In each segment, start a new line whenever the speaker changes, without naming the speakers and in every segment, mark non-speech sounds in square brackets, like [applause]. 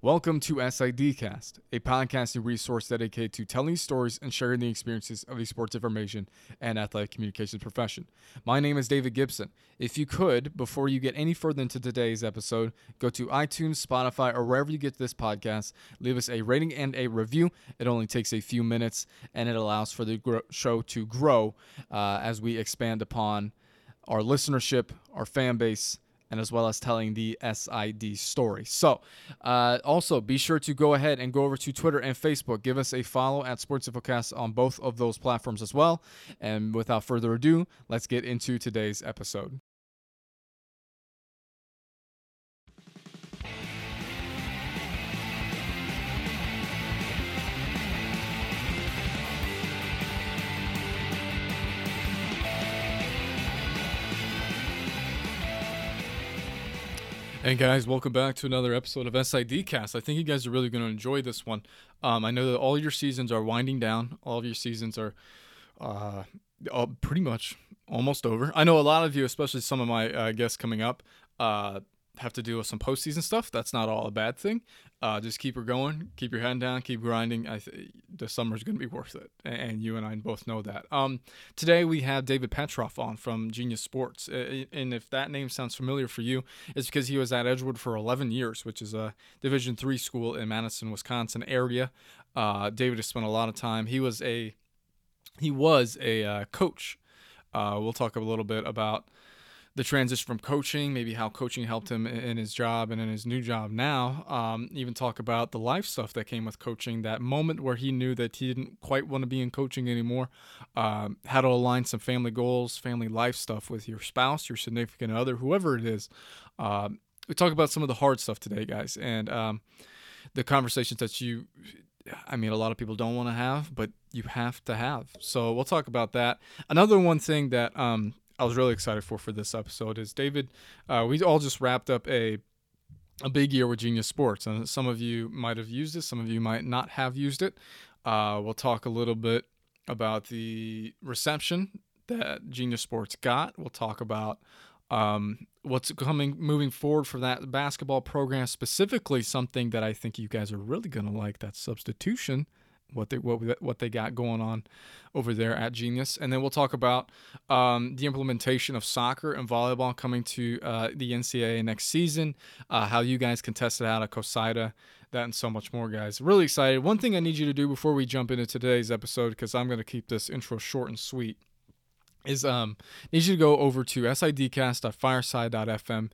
Welcome to SIDcast, a podcasting resource dedicated to telling stories and sharing the experiences of the sports information and athletic communications profession. My name is David Gibson. If you could, before you get any further into today's episode, go to iTunes, Spotify, or wherever you get this podcast, leave us a rating and a review. It only takes a few minutes and it allows for the gro- show to grow uh, as we expand upon our listenership, our fan base, and as well as telling the SID story. So, uh, also be sure to go ahead and go over to Twitter and Facebook. Give us a follow at Sports Infocast on both of those platforms as well. And without further ado, let's get into today's episode. Hey guys, welcome back to another episode of SIDcast. I think you guys are really going to enjoy this one. Um, I know that all your seasons are winding down. All of your seasons are uh, pretty much almost over. I know a lot of you, especially some of my uh, guests coming up, uh, have to deal with some postseason stuff. That's not all a bad thing. Uh, just keep her going, keep your head down, keep grinding. I th- the summer's going to be worth it, and you and I both know that. Um, today we have David Petroff on from Genius Sports, and if that name sounds familiar for you, it's because he was at Edgewood for 11 years, which is a Division three school in Madison, Wisconsin area. Uh, David has spent a lot of time. He was a he was a uh, coach. Uh, we'll talk a little bit about the transition from coaching, maybe how coaching helped him in his job and in his new job now. Um, even talk about the life stuff that came with coaching, that moment where he knew that he didn't quite want to be in coaching anymore, um, how to align some family goals, family life stuff with your spouse, your significant other, whoever it is. Um, we talk about some of the hard stuff today, guys, and um, the conversations that you I mean, a lot of people don't want to have, but you have to have. So we'll talk about that. Another one thing that um, I was really excited for for this episode is David. Uh, we all just wrapped up a a big year with Genius Sports, and some of you might have used it, some of you might not have used it. Uh, we'll talk a little bit about the reception that Genius Sports got. We'll talk about um, what's coming moving forward for that basketball program, specifically something that I think you guys are really going to like that substitution what they what what they got going on over there at Genius, and then we'll talk about um, the implementation of soccer and volleyball coming to uh, the NCAA next season, uh, how you guys can test it out at COSIDA, that and so much more, guys. Really excited. One thing I need you to do before we jump into today's episode, because I'm going to keep this intro short and sweet, is um need you to go over to sidcast.fireside.fm.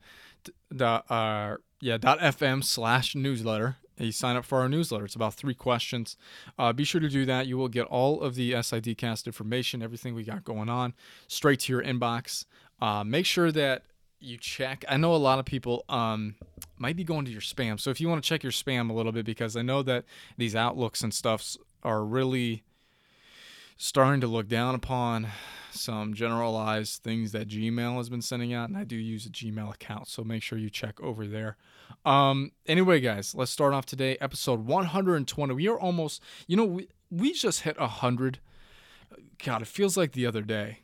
Uh, yeah, dot fm slash newsletter you sign up for our newsletter. It's about three questions. Uh, be sure to do that. You will get all of the SIDcast information, everything we got going on, straight to your inbox. Uh, make sure that you check. I know a lot of people um, might be going to your spam. So if you want to check your spam a little bit, because I know that these outlooks and stuffs are really starting to look down upon some generalized things that Gmail has been sending out, and I do use a Gmail account, so make sure you check over there. Um, anyway, guys, let's start off today, episode 120. We are almost, you know, we we just hit 100. God, it feels like the other day,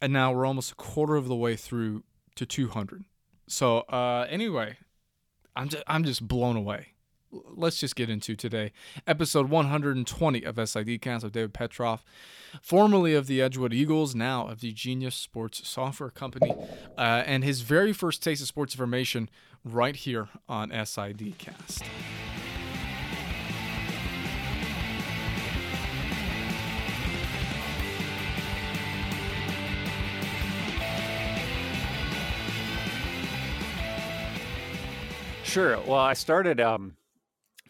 and now we're almost a quarter of the way through to 200. So, uh, anyway, I'm just I'm just blown away let's just get into today. Episode 120 of SIDcast of David Petroff, formerly of the Edgewood Eagles, now of the Genius Sports Software Company, uh, and his very first taste of sports information right here on SIDcast.
Sure. Well, I started um,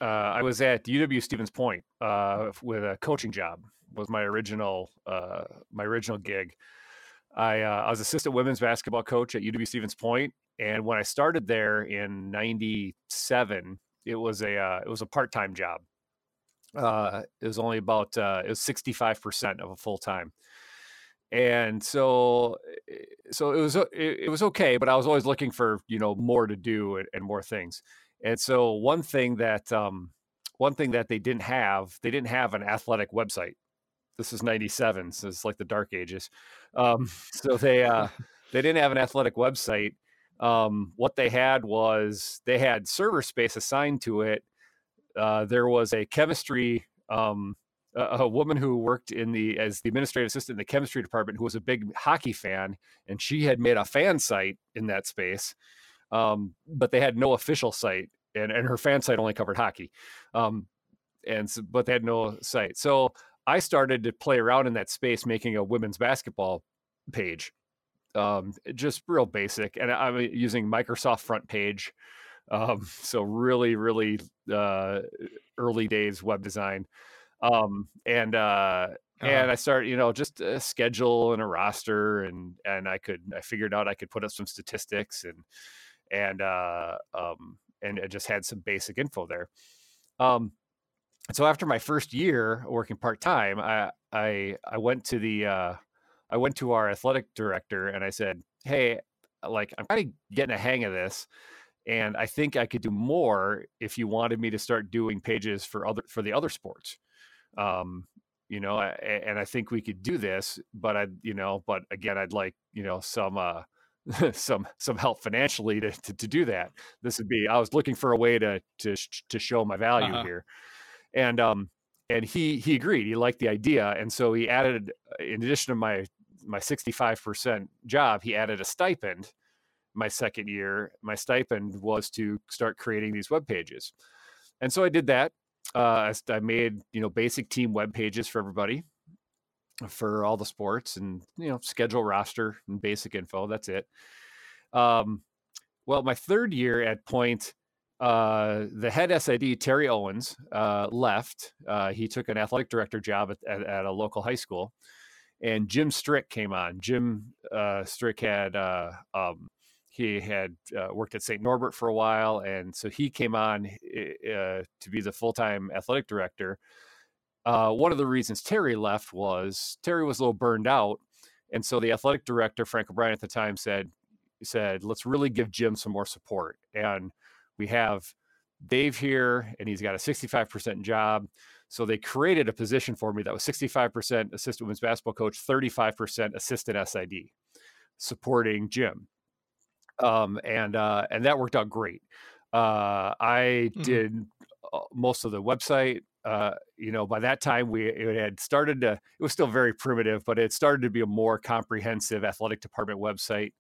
uh, I was at UW Stevens Point uh, with a coaching job. Was my original uh, my original gig. I, uh, I was assistant women's basketball coach at UW Stevens Point, and when I started there in '97, it was a uh, it was a part time job. Uh, it was only about it was 65 percent of a full time and so eh, so it was it, it, was okay but i was always looking for you know more to do and, and more things and so one thing that um, one thing that they didn't have, they didn't have an athletic website. This is '97, so it's like the dark ages. Um, [laughs] [laughs] so they uh, they didn't have an athletic website. Um, what they had was they had server space assigned to it uh, there was a chemistry um, a, a woman who worked in the as the administrative assistant in the chemistry department who was a big hockey fan, and she had made a fan site in that space, um, but they had no official site, and and her fan site only covered hockey, um, and so, but they had no site. So I started to play around in that space, making a women's basketball page, um, just real basic, and I'm using Microsoft Front Page. Um, [laughs] so really, really uh, early days web design um, and uh, uh-huh. and I started, you know, just a schedule and a roster, and and I could I figured out I could put up some statistics and and uh, um, and just had some basic info there. Um, so after my first year working part time, I I I went to the uh, I went to our athletic director and I said, hey, like I'm kind of getting a hang of this and I think I could do more if you wanted me to start doing pages for other for the other sports um, you know, and I think we could do this, but I, you know, but again, I'd like, you know, some, uh, [laughs] some, some help financially to, to, to, do that. This would be, I was looking for a way to, to, to show my value uh-huh. here. And, um, and he, he agreed, he liked the idea. And so he added, uh, in addition to my, my 65% job, he added a stipend my second year. My stipend was to start creating these web pages. And so I did that uh, I made you know basic team web pages for everybody for all the sports and you know schedule roster and basic info. That's it. Um, well, my third year at Point, uh, the head SID Terry Owens uh, left. Uh, he took an athletic director job at, at, at, a local high school, and Jim Strick came on. Jim uh, Strick had uh, um, he had uh, worked at St. Norbert for a while, and so he came on uh, to be the full time athletic director. Uh, one of the reasons Terry left was Terry was a little burned out, and so the athletic director Frank O'Brien at the time said said let's really give Jim some more support, and we have Dave here, and he's got a 65% job. So they created a position for me that was 65% assistant women's basketball coach, 35% assistant SID, supporting Jim um, and uh, and that worked out great. Uh, I mm-hmm. did uh, most of the website. Uh, you know, by that time we it had started to. It was still very primitive, but it started to be a more comprehensive athletic department website.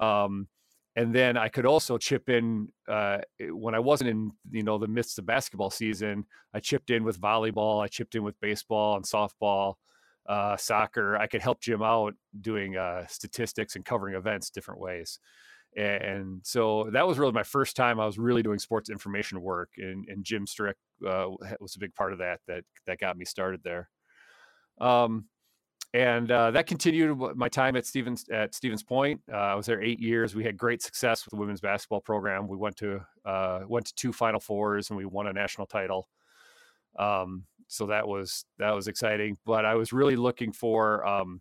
Um, and then I could also chip in uh, when I wasn't in you know the midst of basketball season. I chipped in with volleyball. I chipped in with baseball and softball, uh, soccer. I could help Jim out doing uh, statistics and covering events different ways and so that was really my first time I was really doing sports information work, and, and Jim Strick uh, was a big part of that that that got me started there. Um, and uh, that continued my time at Stevens at Stevens Point. Uh, I was there eight years. We had great success with the women's basketball program. We went to uh, went to two Final Fours and we won a national title. Um, so that was that was exciting. But I was really looking for um,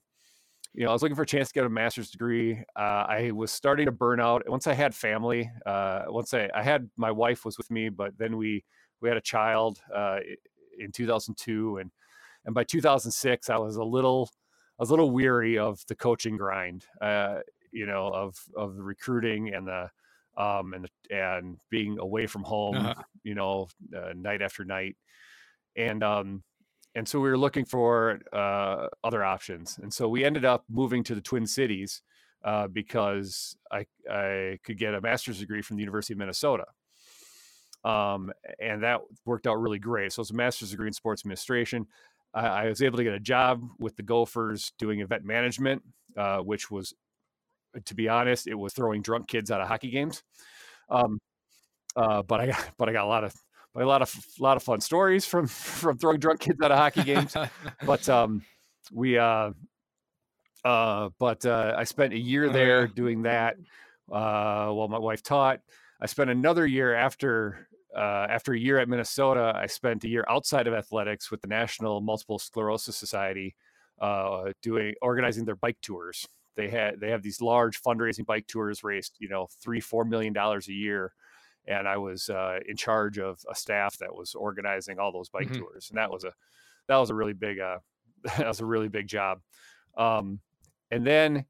you know, I was looking for a chance to get a master's degree. Uh, I was starting to burn out once I had family. Uh, once I, I had my wife was with me, but then we we had a child uh, in 2002, and and by 2006, I was a little I was a little weary of the coaching grind. Uh, you know, of of the recruiting and the um, and and being away from home. Uh-huh. You know, uh, night after night, and um, and so we were looking for uh, other options and so we ended up moving to the twin cities uh, because I, I could get a master's degree from the university of minnesota. Um, and that worked out really great so it's a master's degree in sports administration. I, I, was able to get a job with the gophers doing event management uh, which was to be honest it was throwing drunk kids out of hockey games. Um, uh, but i got [laughs] but i got a lot of a lot of a lot of fun stories from [laughs] from throwing drunk kids out of hockey games. [laughs] but um, we uh, uh, but uh, I spent a year oh, there doing that uh, while my wife taught. I spent another year after uh, after a year at Minnesota. I spent a year outside of athletics with the National Multiple Sclerosis Society, uh, doing organizing their bike tours. They had they have these large fundraising bike tours, raised you know three four million dollars a year and I was uh, in charge of a staff that was organizing all those bike mm-hmm. tours, and that was a that was a really big uh, [laughs] that was a really big job. Um, and then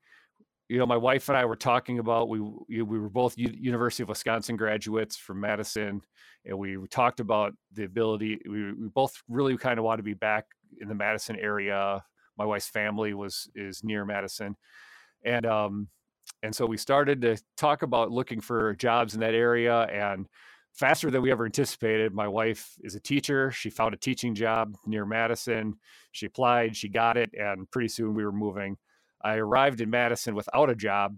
you know, my wife and I were talking about we we were both U- University of Wisconsin graduates from Madison, and we talked about the ability. We, we both really kind of want to be back in the Madison area. My wife's family was is near Madison, and um, and so we started to talk about looking for jobs in that area. And faster than we ever anticipated, my wife is a teacher. She found a teaching job near Madison. She applied, she got it, and pretty soon we were moving I arrived in Madison without a job,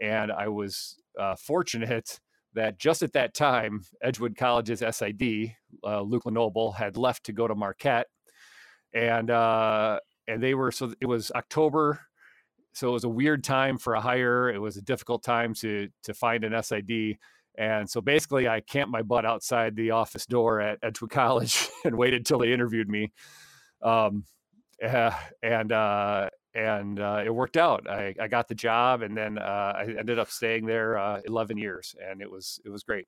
and I was uh, fortunate that just at that time, Edgewood College's SID, uh, Luke Lenoble, had left to go to Marquette, and uh, and they were so it was October, so it was a weird time for a hire. It was a difficult time to to find an SID. And so basically, I camped my butt outside the office door at Edgewood [laughs] College and waited till they interviewed me. Um, uh, and uh, and uh, it worked out. I, I got the job, and then uh, I ended up staying there uh, 11 years, and it was it was great.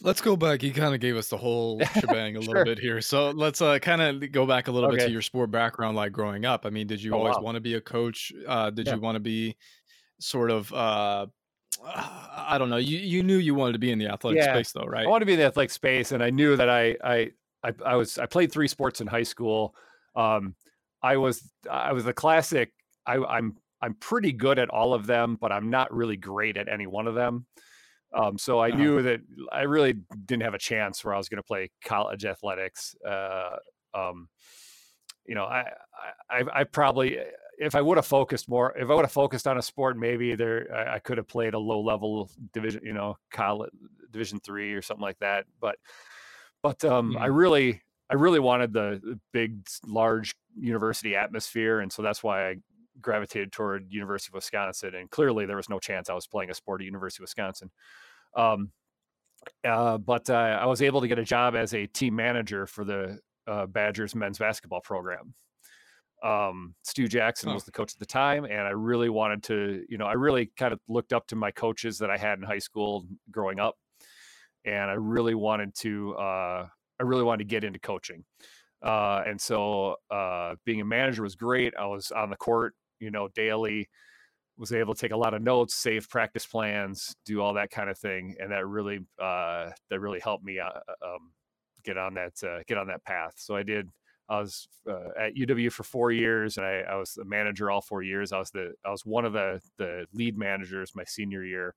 Let's go back. You kind of gave us the whole shebang a [laughs] sure. little bit here. So let's uh, kind of go back a little okay. bit to your sport background, like growing up. I mean, did you oh, always wow. want to be a coach? Uh, did yeah. you want to be sort of uh, I don't know. You you knew you wanted to be in the athletic yeah. space, though, right?
I wanted to be in the athletic space, and I knew that I I I, I was I played three sports in high school. Um, I was I was a classic. I, I'm I'm pretty good at all of them, but I'm not really great at any one of them. Um, so I uh-huh. knew that I really didn't have a chance where I was going to play college athletics. Uh, um, you know, I, I, I probably, if I would have focused more, if I would have focused on a sport, maybe there, I, I could have played a low level division, you know, college division three or something like that. But, but, um, I really, I really wanted the big, large university atmosphere, and so that's why I gravitated toward University of Wisconsin. And clearly, there was no chance I was playing a sport at University of Wisconsin. Um, uh, but uh, I was able to get a job as a team manager for the uh, Badgers men's basketball program. Um, Stu Jackson oh. was the coach at the time, and I really wanted to, you know, I really kind of looked up to my coaches that I had in high school growing up, and I really wanted to uh, I really wanted to get into coaching. Uh, and so uh, being a manager was great. I was on the court, you know, daily, was able to take a lot of notes, save practice plans, do all that kind of thing, and that really uh, that really helped me uh, uh, um, get on that uh, get on that path. So I did. I was uh, at UW for four years, and I, I was the manager all four years. I was the I was one of the the lead managers my senior year,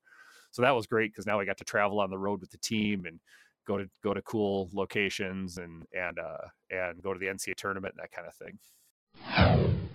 so that was great because now I got to travel on the road with the team and go to go to cool locations and and uh, and go to the NCAA tournament and that kind of thing.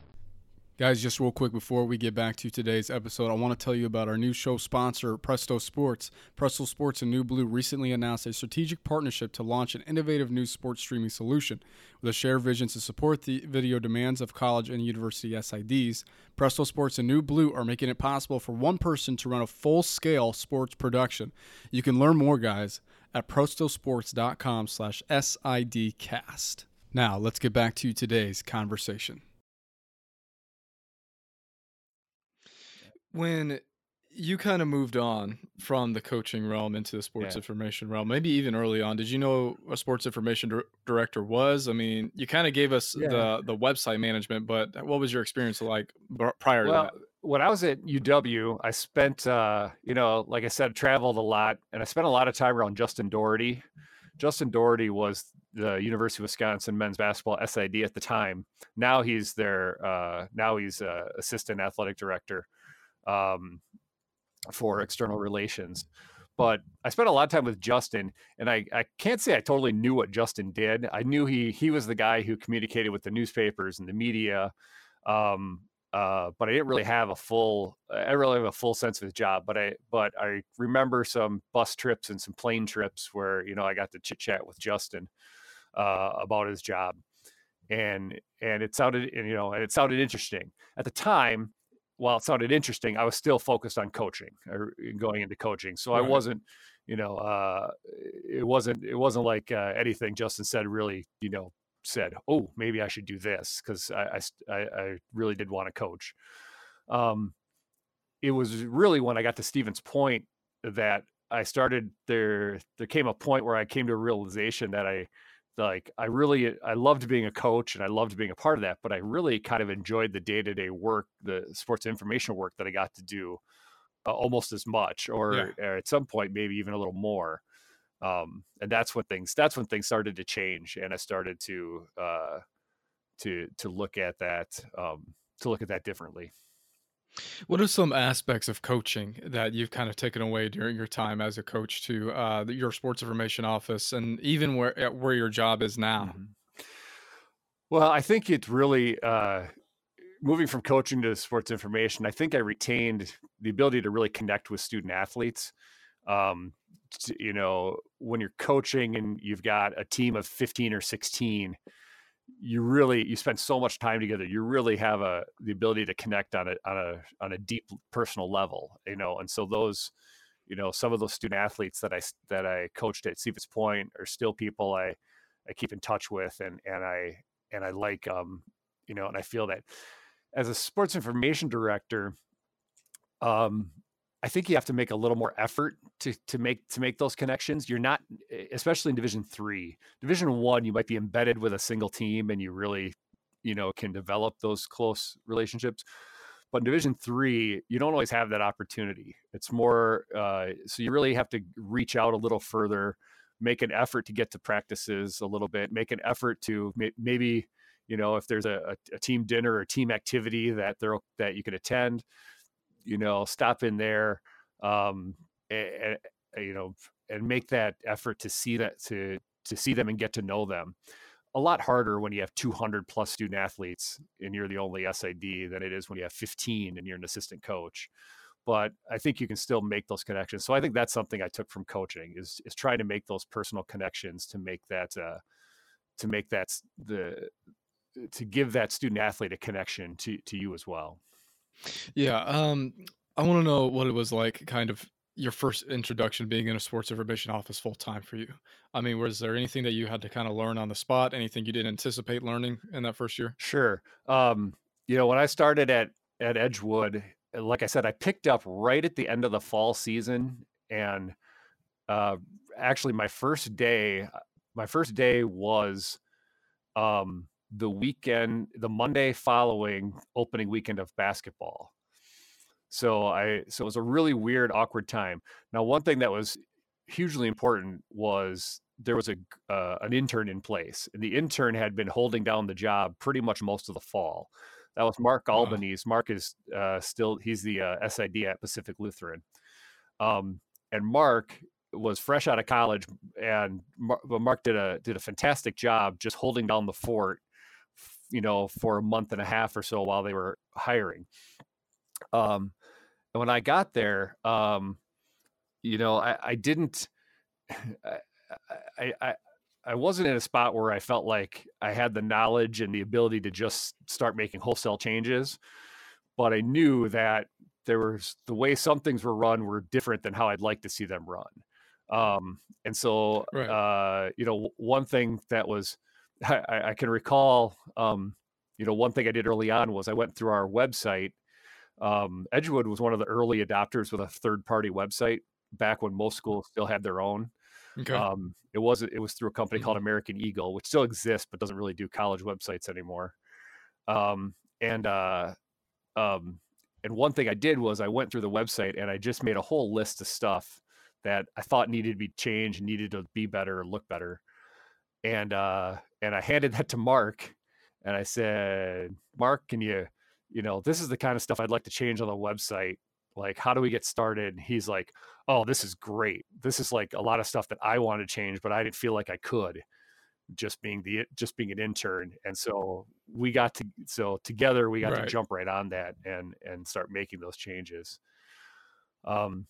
Guys, just real quick before we get back to today's episode, I want to tell you about our new show sponsor, Presto Sports. Presto Sports and NewBlue recently announced a strategic partnership to launch an innovative new sports streaming solution. With a shared vision to support the video demands of college and university SIDs, Presto Sports and NewBlue are making it possible for one person to run a full scale sports production. You can learn more, guys, at prestosports.com slash SIDcast. Now, let's get back to today's conversation. When you kind of moved on from the coaching realm into the sports yeah. information realm, maybe even early on, did you know a sports information di- director was? I mean, you kind of gave us yeah. the, the website management, but what was your experience like prior well, to that?
when I was at UW, I spent, uh, you know, like I said, traveled a lot, and I spent a lot of time around Justin Doherty. Justin Doherty was the University of Wisconsin men's basketball SID at the time. Now he's their, uh, now he's uh, assistant athletic director um, for external relations. But I spent a lot of time with Justin, and I, I can't say I totally knew what Justin did. I knew he he was the guy who communicated with the newspapers and the media. Um, uh, but I didn't really have a full I really have a full sense of his job. But I but I remember some bus trips and some plane trips where you know I got to chit chat with Justin uh, about his job, and and it sounded and, you know and it sounded interesting at the time. While it sounded interesting, I was still focused on coaching or going into coaching, so right. I wasn't you know uh, it wasn't it wasn't like uh, anything Justin said really you know said, "Oh, maybe I should do this," because I, I, I really did want to coach. Um, it was really when I got to Stevens Point that I started there. There came a point where I came to a realization that I like I really I loved being a coach and I loved being a part of that, but I really kind of enjoyed the day to day work, the sports information work that I got to do uh, almost as much, or, yeah. or, at some point maybe even a little more. Um, and that's when things that's when things started to change, and I started to uh, to to look at that um, to look at that differently.
What are some aspects of coaching that you've kind of taken away during your time as a coach to uh, your sports information office, and even where where your job is now? Mm-hmm.
Well, I think it really uh, moving from coaching to sports information. I think I retained the ability to really connect with student athletes. Um, to, you know, when you're coaching and you've got a team of 15 or 16 you really you spend so much time together you really have a the ability to connect on a on a on a deep personal level you know and so those you know some of those student athletes that i that i coached at Stevens Point are still people i i keep in touch with and and i and i like um you know and i feel that as a sports information director um I think you have to make a little more effort to to make to make those connections. You're not, especially in Division Three, Division One. You might be embedded with a single team, and you really, you know, can develop those close relationships. But in Division Three, you don't always have that opportunity. It's more, uh, so you really have to reach out a little further, make an effort to get to practices a little bit, make an effort to maybe, you know, if there's a, a team dinner or team activity that there that you can attend you know, stop in there, um, and, and, you know, and make that effort to see that to to see them and get to know them. A lot harder when you have 200 plus student athletes and you're the only SID than it is when you have 15 and you're an assistant coach. But I think you can still make those connections. So I think that's something I took from coaching is is trying to make those personal connections to make that uh, to make that the to give that student athlete a connection to to you as well.
Yeah, um, I want to know what it was like, kind of your first introduction being in a sports information office full time for you. I mean, was there anything that you had to kind of learn on the spot? Anything you didn't anticipate learning in that first year?
Sure. Um, you know, when I started at at Edgewood, like I said, I picked up right at the end of the fall season, and uh, actually, my first day, my first day was um, the weekend, the Monday following opening weekend of basketball. So I so it was a really weird, awkward time. Now, one thing that was hugely important was there was a uh, an intern in place, and the intern had been holding down the job pretty much most of the fall. That was Mark. Albanese. Mark is uh, still he's the uh, SID at Pacific Lutheran, um, and Mark was fresh out of college, and Mark, Mark did a did a fantastic job just holding down the fort you know, for a month and a half or so while they were hiring. Um, and when I got there, um, you know, I, I didn't, [sighs] I, I, I wasn't in a spot where I felt like I had the knowledge and the ability to just start making wholesale changes, but I knew that there was the way some things were run were different than how I'd like to see them run. Um, and so, right. uh, you know, one thing that was, I, I can recall, um, you know, one thing I did early on was I went through our website. Um, Edgewood was one of the early adopters with a third-party website back when most schools still had their own. Okay. Um, it was it was through a company mm-hmm. called American Eagle, which still exists but doesn't really do college websites anymore. Um, and uh, um, and one thing I did was I went through the website and I just made a whole list of stuff that I thought needed to be changed, needed to be better, look better and uh, and I handed that to Mark, and I said, Mark, can you, you know, this is the kind of stuff I'd like to change on the website. Like, how do we get started? He's like, oh, this is great. This is like a lot of stuff that I want to change, but I didn't feel like I could just being the just being an intern and so we got to so together we got right. to jump right on that and and start making those changes um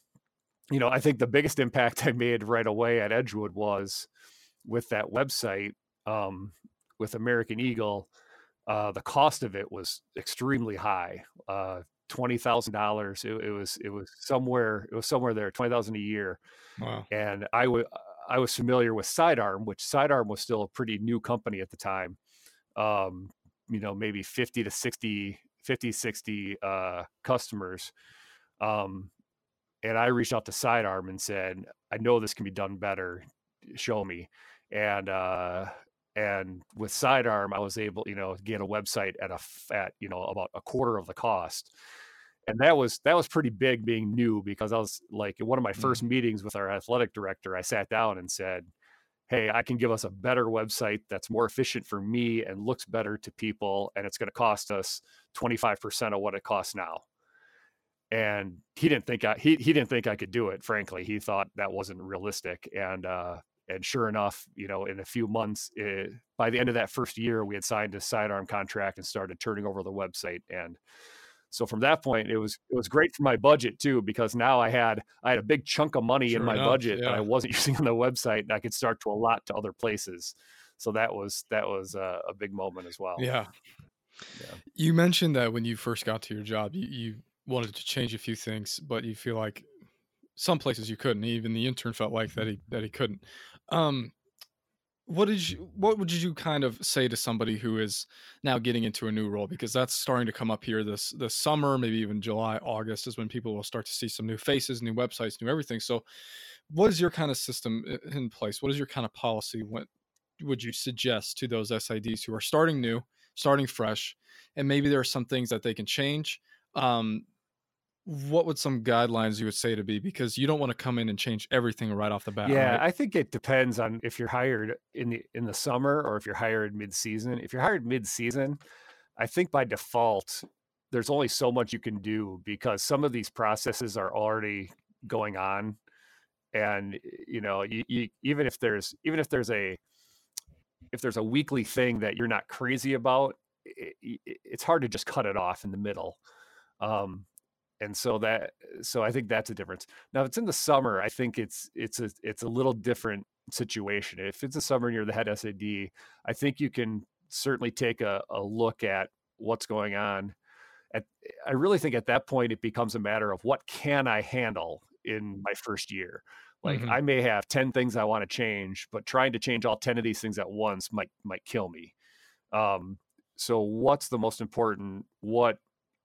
you know i think the biggest impact [laughs] i made right away at edgewood was with that website um, with American Eagle, uh, the cost of it was extremely high. Uh, twenty thousand dollars. It, it was it was somewhere it was somewhere there twenty thousand a year. Wow. And I would I was familiar with Sidearm, which Sidearm was still a pretty new company at the time. Um, you know, maybe 50 to 60, 50, 60 uh, customers. Um, and I reached out to Sidearm and said, I know this can be done better. Show me and uh, and with sidearm i was able you know get a website at a at you know about a quarter of the cost and that was that was pretty big being new because i was like in one of my mm. first meetings with our athletic director i sat down and said hey i can give us a better website that's more efficient for me and looks better to people and it's going to cost us 25% of what it costs now and he didn't think I, he, he didn't think I could do it. Frankly, he thought that wasn't realistic. And, uh, and sure enough, you know, in a few months, it, eh, by the end of that first year, we had signed a sidearm contract and started turning over the website. And so from that point, it was it was great for my budget too, because now I had I had a big chunk of money sure in my enough, budget yeah. that I wasn't [laughs] using on the website, and I could start to allot to other places. So that was that was a, a big moment as well.
Yeah. yeah. You mentioned that when you first got to your job, you, you wanted to change a few things, but you feel like some places you couldn't. Even the intern felt like that he that he couldn't. Um, what did you what would you kind of say to somebody who is now getting into a new role? Because that's starting to come up here this this summer maybe even july august is when people will start to see some new faces new websites new everything. So what is your kind of system in place? What is your kind of policy? What would you suggest to those sids who are starting new starting fresh and maybe there are some things that they can change? Um, what would some guidelines you would say to be? Because you don't want to come in and change everything right off the bat
yeah
right?
i think it depends on if you're hired in the in the summer or if you're hired mid-season. If you're hired mid-season i think by default there's only so much you can do because some of these processes are already going on. And you know you, you, even if there's even if there's a if there's a weekly thing that you're not crazy about it, it's hard to just cut it off in the middle. Um, and so that so I think that's a difference. Now, if it's in the summer, I think it's it's a it's a little different situation. If it's a summer and you're the head SID I think you can certainly take a, a look at what's going on. At, I really think at that point it becomes a matter of what can I handle in my first year. Like mm-hmm. I may have 10 things I want to change, but trying to change all 10 of these things at once might might kill me. Um, so what's the most important? What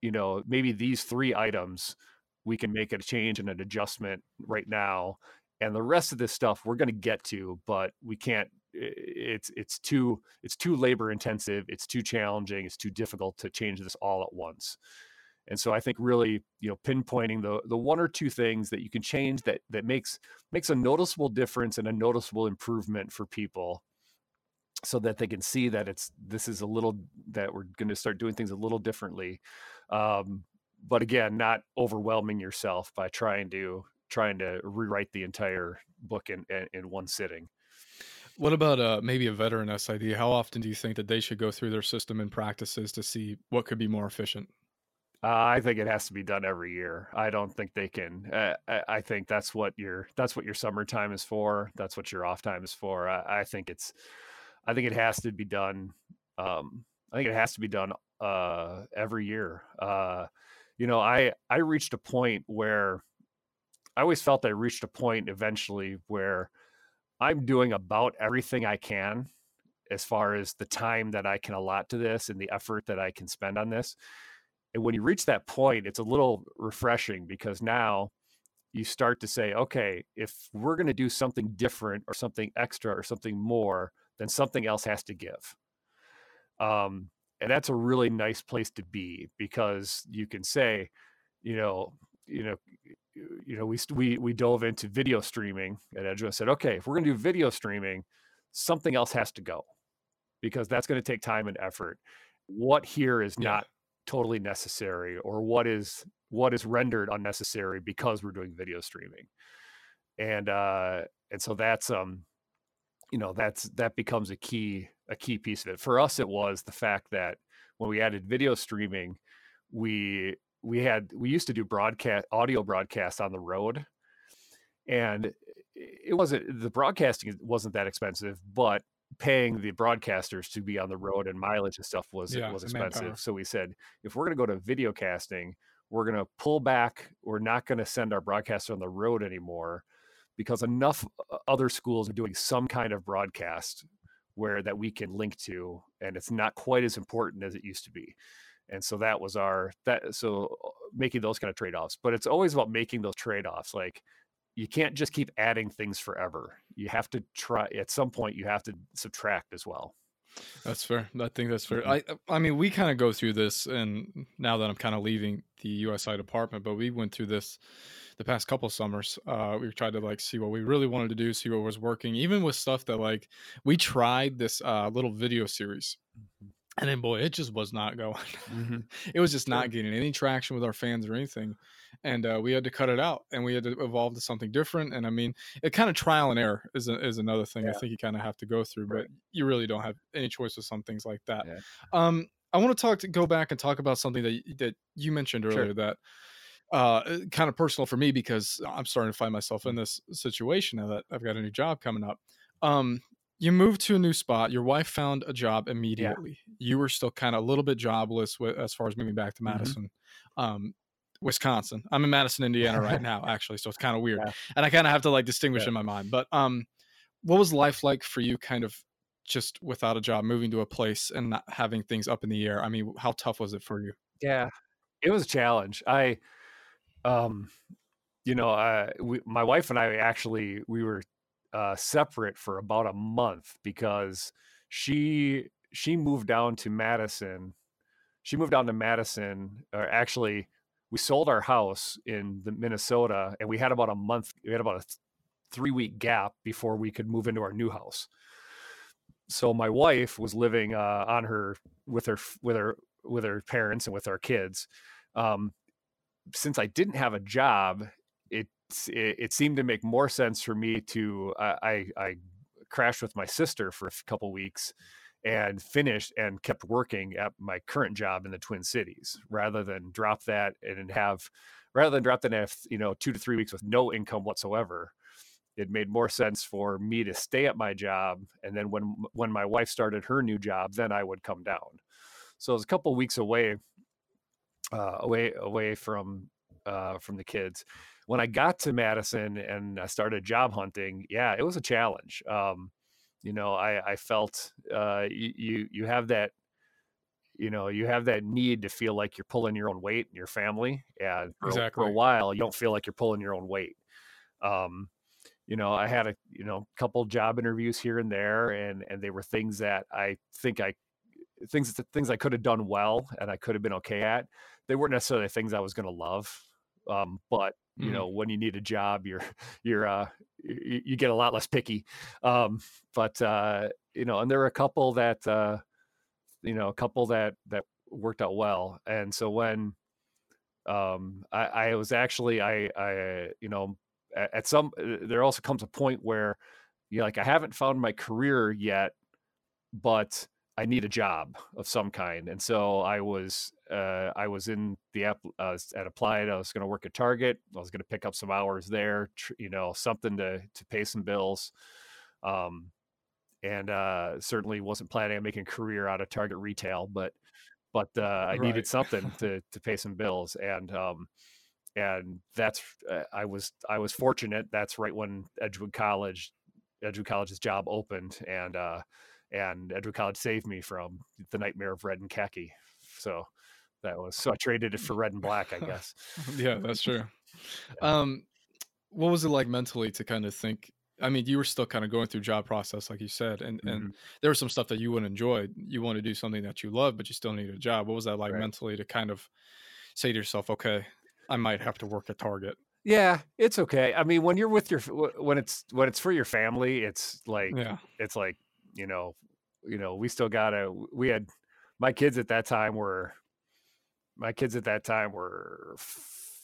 you know, maybe these three items we can make a change and an adjustment right now. And the rest of this stuff we're going to get to, but we can't. It's it's too it's too labor intensive. It's too challenging. It's too difficult to change this all at once. And so I think really, you know, pinpointing the the one or two things that you can change that that makes makes a noticeable difference and a noticeable improvement for people so that they can see that it's this is a little that we're going to start doing things a little differently um, but again, not overwhelming yourself by trying to trying to rewrite the entire book in in, in one sitting.
What about uh, maybe a veteran SID? How often do you think that they should go through their system and practices to see what could be more efficient?
Uh, I think it has to be done every year. I don't think they can. Uh, I think that's what your that's what your summertime is for. That's what your off time is for. I, I think it's. I think it has to be done. Um, I think it has to be done uh, every year. Uh, you know, I I reached a point where I always felt I reached a point eventually where I'm doing about everything I can as far as the time that I can allot to this and the effort that I can spend on this. And when you reach that point, it's a little refreshing because now you start to say, okay, if we're going to do something different or something extra or something more, then something else has to give. Um, and that's a really nice place to be because you can say you know you know you know we we we dove into video streaming at edge and said okay if we're going to do video streaming something else has to go because that's going to take time and effort what here is yeah. not totally necessary or what is what is rendered unnecessary because we're doing video streaming and uh and so that's um you know that's that becomes a key a key piece of it. For us, it was the fact that when we added video streaming, we we had we used to do broadcast audio broadcasts on the road, and it wasn't the broadcasting wasn't that expensive, but paying the broadcasters to be on the road and mileage and stuff was yeah, was expensive. So we said if we're going to go to video casting, we're going to pull back. We're not going to send our broadcaster on the road anymore because enough other schools are doing some kind of broadcast where that we can link to and it's not quite as important as it used to be and so that was our that so uh, making those kind of trade-offs but it's always about making those trade-offs like you can't just keep adding things forever. You have to try at some point. You have to subtract as well.
That's fair. I think that's fair.
Mhm.
I I mean, we kind of go through this, and now that I'm kind of leaving the USI department, but we went through this the past couple summers. Uh, we tried to like see what we really wanted to do, see what was working, even with stuff that like we tried this uh, little video series, and then boy, it just was not going.
Mhm. [laughs]
it was just not getting any traction with our fans or anything, and uh, we had to cut it out, and we had to evolve to something different. And I mean, it kind of trial and error is a, is another thing I think you kind of have to go through,
Right.
but you really don't have any choice with some things like that.
Yeah.
Um, I want to talk to go back and talk about something that that you mentioned
Sure.
earlier that uh kind of personal for me because I'm starting to find myself in this situation now that I've got a new job coming up. Um you moved to a new spot. Your wife found a job immediately. You were still kind of a little bit jobless with, as far as moving back to
Mhm.
Madison, um, Wisconsin. I'm in Madison, Indiana right [laughs] now, actually, so it's kind of weird,
Yeah.
and I kind of have to like distinguish
Yeah.
in my mind. But um, what was life like for you, kind of just without a job, moving to a place and not having things up in the air? I mean, how tough was it for you?
Yeah, it was a challenge. I, um, you know, uh, we, my wife and I actually we were uh, separate for about a month because she she moved down to Madison. She moved down to Madison, or actually, we sold our house in the Minnesota, and we had about a month. We had about a th- three week gap before we could move into our new house. So my wife was living uh, on her with her with her with her parents and with our kids. Um, since I didn't have a job, it, it seemed to make more sense for me to I I, I crashed with my sister for a couple weeks and finished and kept working at my current job in the Twin Cities rather than drop that and have rather than drop that and have you know two to three weeks with no income whatsoever. It made more sense for me to stay at my job, and then when when my wife started her new job, then I would come down. So it was a couple weeks away, uh, away away from uh, from the kids. When I got to Madison and I started job hunting, yeah, it was a challenge. Um, you know, I, I felt uh, you, you have that you know you have that need to feel like you're pulling your own weight in your family, and for, a- for a while you don't feel like you're pulling your own weight. Um, you know, I had a you know couple job interviews here and there, and and they were things that I think I things things I could have done well and I could have been okay at. They weren't necessarily things I was going to love, um, but you
Mhm.
know, when you need a job, you're [laughs] you're uh, you, you get a lot less picky. Um, but uh, you know, and there were a couple that uh, you know, a couple that that worked out well. And so when um, I, I was actually I I you know at, at some uh, there also comes a point where you know, like I haven't found my career yet, but I need a job of some kind, and so I was uh, I was in the app uh, at applied. I was going to work at Target. I was going to pick up some hours there, tr- you know, something to to pay some bills, um, and uh, certainly wasn't planning on making a career out of Target retail, but but uh, I
Right.
needed something [laughs] to to pay some bills, and um, and that's uh, I was I was fortunate. That's right when Edgewood College Edgewood College's job opened, and uh, and Edgewood College saved me from the nightmare of red and khaki. So that was so I traded it for red and black, I guess. [laughs]
yeah, that's true. [laughs] Um, what was it like mentally to kind of think? I mean, you were still kind of going through job process, like you said, and
Mm-hmm.
and there was some stuff that you wouldn't enjoy. You want to do something that you love, but you still need a job. What was that like
Right.
mentally to kind of say to yourself, okay, I might have to work at Target?
Yeah, it's okay. I mean, when you're with your when it's when it's for your family, it's like
Yeah,
it's like you know, you know, we still gotta. We had my kids at that time were my kids at that time were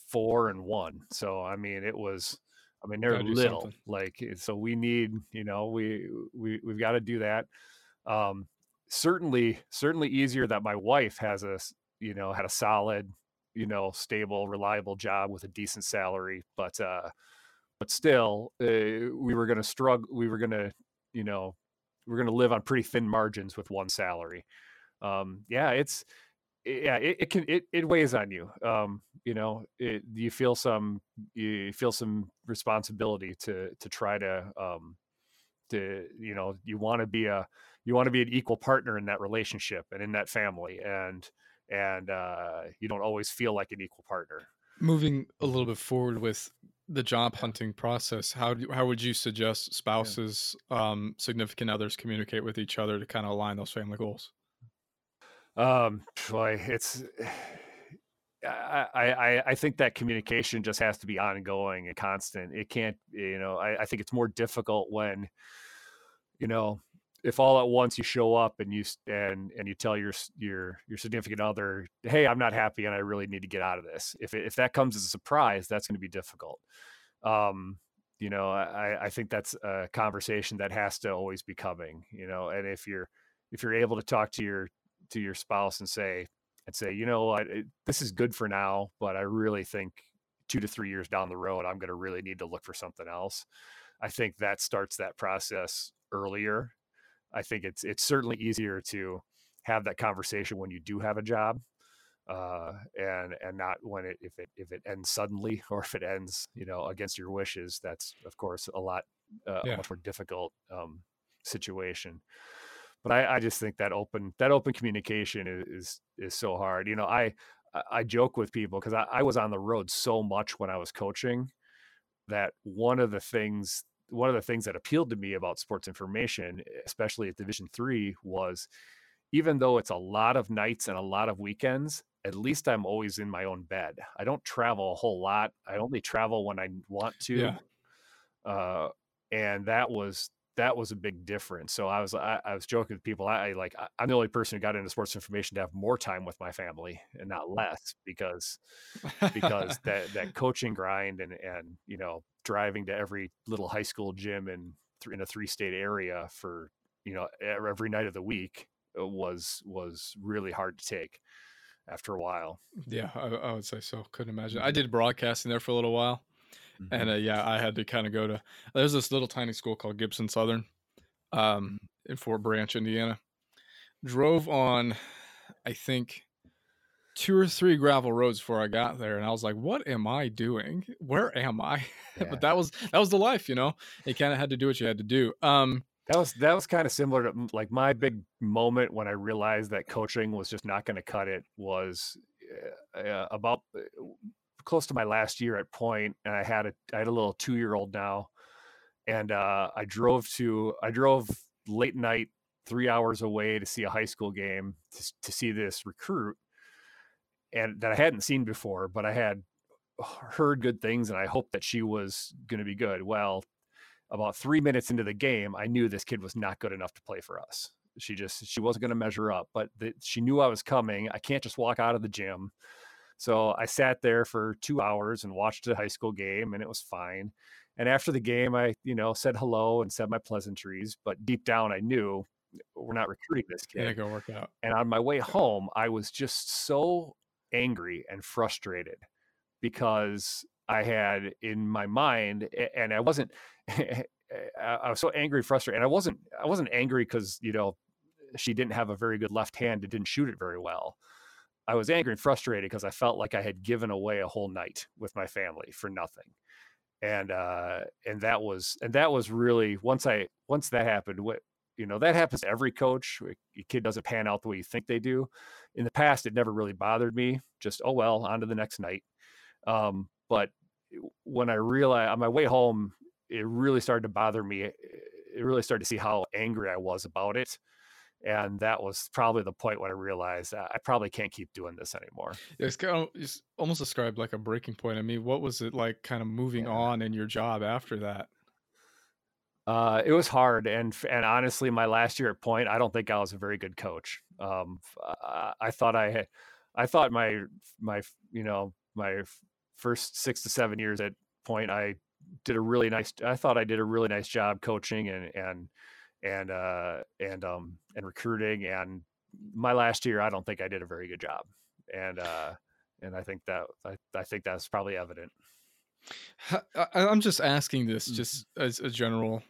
four and one. So I mean, it was. I mean, they're little.
something.
Like eh, so, we need you know we we we've got to do that. Um, certainly, certainly easier that my wife has a you know had a solid you know stable reliable job with a decent salary but uh but still uh, we were going to struggle we were going to you know we're going to live on pretty thin margins with one salary. Um yeah it's yeah it, it can it, it weighs on you um you know it, you feel some you feel some responsibility to to try to um to you know you want to be a you want to be an equal partner in that relationship and in that family and and uh you don't always feel like an equal partner.
Moving a little bit forward with the job hunting process, how do, how would you suggest spouses, yeah. um, significant others communicate with each other to kind of align those family goals?
Um, boy, it's [sighs] I, I I think that communication just has to be ongoing and constant. It can't, you know, I, I think it's more difficult when, you know, if all at once you show up and you and and you tell your your your significant other, "Hey, I'm not happy and I really need to get out of this." If if that comes as a surprise, that's going to be difficult. Um, you know, I I think that's a conversation that has to always be coming. You know, and if you're if you're able to talk to your to your spouse and say and say, you know this is good for now, but I really think two to three years down the road, I'm going to really need to look for something else. I think that starts that process earlier I think it's it's certainly easier to have that conversation when you do have a job, uh, and and not when it if it if it ends suddenly [laughs] or if it ends you know against your wishes. That's of course a lot uh, yeah. a much more difficult um, situation. But I, I just think that open that open communication is is, so hard. You know, I I joke with people because I, I was on the road so much when I was coaching that one of the things one of the things that appealed to me about sports information, especially at Division three, was even though it's a lot of nights and a lot of weekends, at least I'm always in my own bed. I don't travel a whole lot. I only travel when I want to. Yeah. Uh, and that was that was a big difference. So I was I, I was joking with people. I, I, like I'm the only person who got into sports information to have more time with my family and not [laughs] less because because that that coaching grind and and you know driving to every little high school gym in in a three state area for you know every night of the week uh, was was really hard to take after a while.
Yeah, I, I would say so. Couldn't imagine. I mm-hmm. did broadcasting there for a little while Mm-hmm. And uh, yeah, I had to kind of go to there's this little tiny school called Gibson Southern um, in Fort Branch, Indiana. Drove on, I think, two or three gravel roads before I got there, and I was like, "What am I doing? Where am I?" [laughs] Yeah. but that was that was the life, you know. You kind of had to do what you had to do. Um,
that was that was kind of similar to like my big moment when I realized that coaching was just not going to cut it was uh, about uh, close to my last year at Point, and I had a I had a little two year old now, and uh, I drove to I drove late night three hours away to see a high school game to, to see this recruit, and that I hadn't seen before, but I had heard good things, and I hoped that she was going to be good. Well, about three minutes into the game, I knew this kid was not good enough to play for us. She just she wasn't going to measure up, but the, she knew I was coming. I can't just walk out of the gym so I sat there for two hours and watched a high school game, and it was fine. And after the game, I, you know, said hello and said my pleasantries, but deep down, I knew eh, we're not recruiting this kid.
Yeah, go work out.
And on my way home, I was just so angry and frustrated because I had in my mind, and I wasn't. [laughs] Eh, eh, I was so angry, frustrated, and I wasn't. I wasn't angry because you know she didn't have a very good left hand and didn't shoot it very well. I was angry and frustrated because I felt like I had given away a whole night with my family for nothing. And uh and that was and that was really once I once that happened, what you know, that happens to every coach. Your kid doesn't pan out the way you think they do. In the past, it never really bothered me. Just, oh well, on to the next night. Um, but when I realized on my way home, it really started to bother me. It really started to see how angry I was about it and that was probably the point when I realized I probably can't keep doing this anymore.
It's kind of it's almost described like a breaking point. I mean, what was it like, kind of moving yeah. on in your job after that?
Uh, it was hard, and and honestly, my last year at Point, I don't think I was a very good coach. Um, I, I thought I had, I thought my my you know my first six to seven years at Point, I did a really nice. I thought I did a really nice job coaching and and and uh, and um, and recruiting. And my last year, I don't think I did a very good job, and uh, and I think that I, I think that's probably evident.
I'm just asking this mm-hmm. just as a general,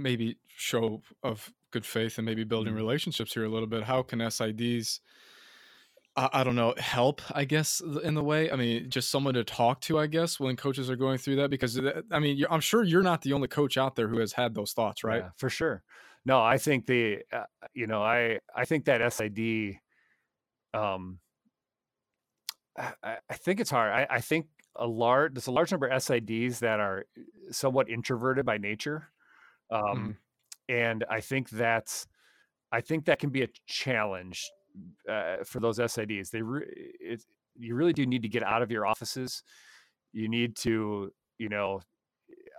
maybe show of good faith and maybe building mm-hmm. relationships here a little bit. How can SIDs I, don't know, help, I guess, in the way. I mean, just someone to talk to, I guess, when coaches are going through that. Because, I mean, I'm sure you're not the only coach out there who has had those thoughts, right? Yeah,
for sure. No, I think the, uh, you know, I, I think that SID, um, I, I think it's hard. I, I think a large there's a large number of SIDs that are somewhat introverted by nature, um, mm. and I think that's I think that can be a challenge uh, for those SIDs. They re- it, you really do need to get out of your offices. You need to you know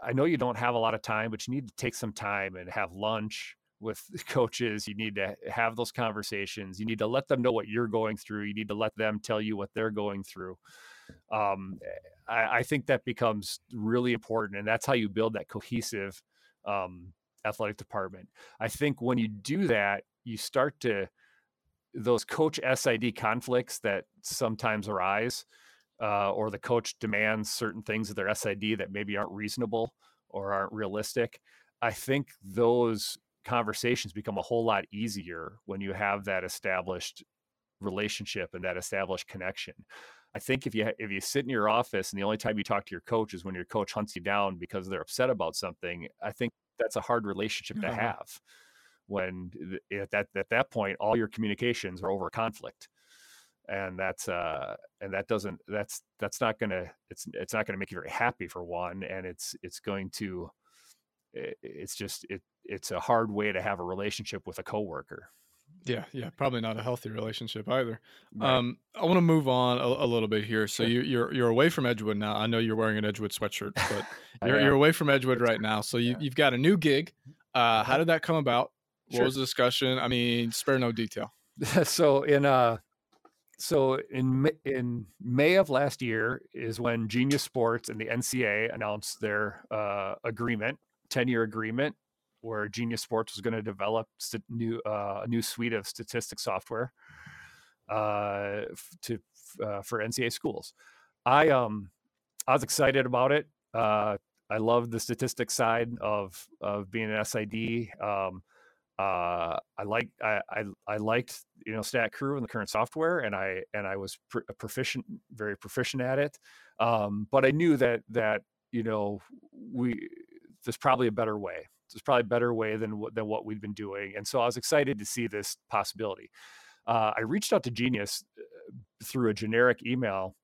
I know you don't have a lot of time, but you need to take some time and have lunch with [laughs] coaches. You need to have those conversations. You need to let them know what you're going through. You need to let them tell you what they're going through. Um, I, I, think that becomes really important, and that's how you build that cohesive um, athletic department. I think when you do that, you start to those coach SID conflicts that sometimes arise, uh, or the coach demands certain things of their SID that maybe aren't reasonable or aren't realistic. I think those conversations become a whole lot easier when you have that established relationship and that established connection. I think if you if you sit in your office and the only time you talk to your coach is when your coach hunts you down because they're upset about something, I think that's a hard relationship to uh-huh. have. When at that at that point, all your communications are over conflict, and that's uh and that doesn't that's that's not gonna it's it's not gonna make you very happy for one, and it's it's going to it's just it it's a hard way to have a relationship with a coworker.
Yeah, yeah, probably not a healthy relationship either. Right. Um, I want to move on a, a, little bit here. So you, you're, you're away from Edgewood now. I know you're wearing an Edgewood sweatshirt, but [laughs] you're, you're away from Edgewood right now. So you, have got a new gig. Uh, how did that come about? What sure. was the discussion? I mean, spare no detail. [laughs]
so in uh, so in in May of last year is when Genius Sports and the NCAA announced their uh, agreement, ten year agreement where Genius Sports was going to develop st- new uh, a new suite of statistics software uh, to uh, for NCAA schools. I um I was excited about it. Uh, I love the statistics side of of being an SID. Um, uh, I like I, I, I liked you know Stat Crew and the current software, and I and I was pr- proficient, very proficient at it. Um, but I knew that that you know we there's probably a better way there's probably a better way than than what we've been doing. And so I was excited to see this possibility. Uh, I reached out to Genius uh, through a generic email,